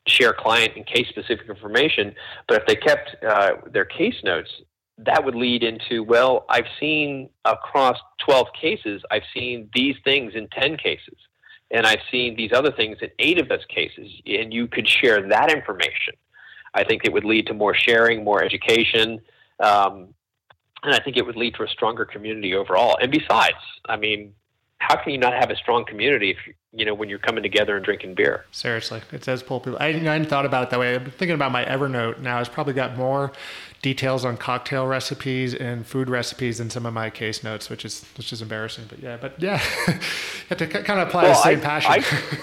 share client and case specific information, but if they kept uh, their case notes, that would lead into well i've seen across 12 cases i've seen these things in 10 cases and i've seen these other things in eight of those cases and you could share that information. I think it would lead to more sharing more education um, and i think it would lead to a stronger community overall. And besides i mean how can you not have a strong community if you know when you're coming together and drinking beer? Seriously, it says pull people. I, you know, I hadn't thought about it that way. I'm thinking about my Evernote now. It's probably got more details on cocktail recipes and food recipes than some of my case notes, which is which is embarrassing. But yeah, but yeah, you have to kind of apply well, the same I, passion. I,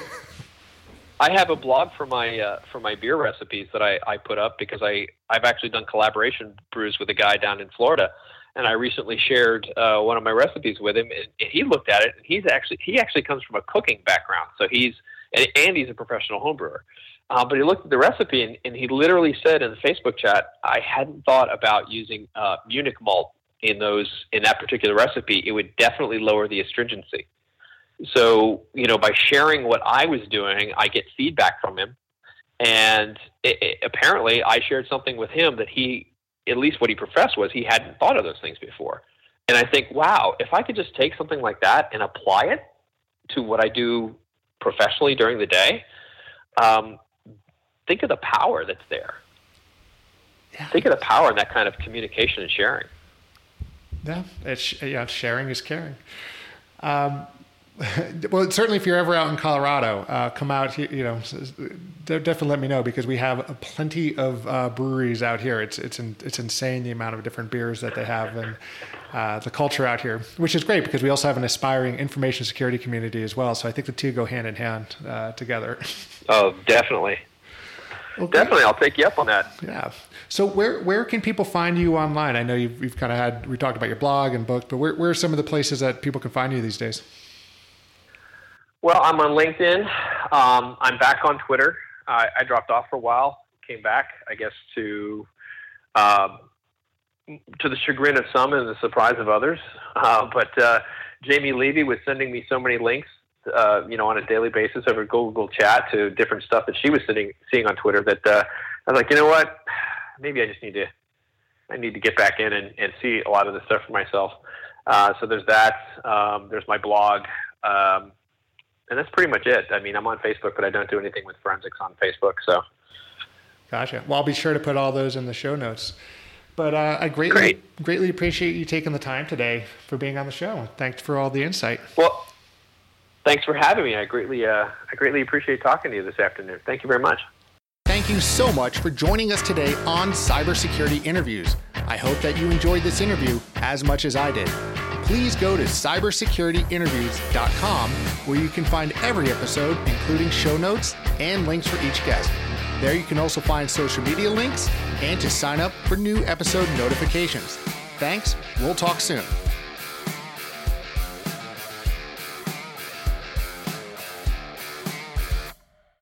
I have a blog for my uh, for my beer recipes that I, I put up because I I've actually done collaboration brews with a guy down in Florida and I recently shared uh, one of my recipes with him, and he looked at it, and he's actually he actually comes from a cooking background, so he's and, and he's a professional homebrewer. Uh, but he looked at the recipe, and, and, he literally said in the Facebook chat, "I hadn't thought about using uh, Munich malt in those in that particular recipe. It would definitely lower the astringency." So you know, by sharing what I was doing, I get feedback from him, and it, it, apparently, I shared something with him that he at least what he professed was he hadn't thought of those things before. And I think, wow, if I could just take something like that and apply it to what I do professionally during the day, um, think of the power that's there. Yeah. Think of the power in that kind of communication and sharing. Yeah, it's, yeah sharing is caring. Um, well, certainly if you're ever out in Colorado, uh, come out. Here, you know, definitely let me know because we have plenty of uh, breweries out here. It's it's in, it's insane the amount of different beers that they have and uh, the culture out here, which is great because we also have an aspiring information security community as well. So I think the two go hand in hand uh, together. Oh, definitely. Okay. Definitely, I'll take you up on that. Yeah. So where where can people find you online? I know you've, you've kind of had we talked about your blog and book, but where where are some of the places that people can find you these days? Well, I'm on LinkedIn. Um, I'm back on Twitter. I, I dropped off for a while, came back, I guess, to um, to the chagrin of some and the surprise of others. Uh, but uh, Jamie Levy was sending me so many links, uh, you know, on a daily basis over Google Chat to different stuff that she was sitting, seeing on Twitter. That uh, I was like, you know what? Maybe I just need to, I need to get back in and, and see a lot of this stuff for myself. Uh, so there's that. Um, there's my blog. Um, and that's pretty much it. I mean, I'm on Facebook, but I don't do anything with forensics on Facebook. So, gotcha. Well, I'll be sure to put all those in the show notes. But uh, I greatly Great. greatly appreciate you taking the time today for being on the show. Thanks for all the insight. Well, thanks for having me. I greatly uh, I greatly appreciate talking to you this afternoon. Thank you very much. Thank you so much for joining us today on Cybersecurity Interviews. I hope that you enjoyed this interview as much as I did please go to cybersecurityinterviews.com where you can find every episode, including show notes and links for each guest. There you can also find social media links and to sign up for new episode notifications. Thanks. We'll talk soon.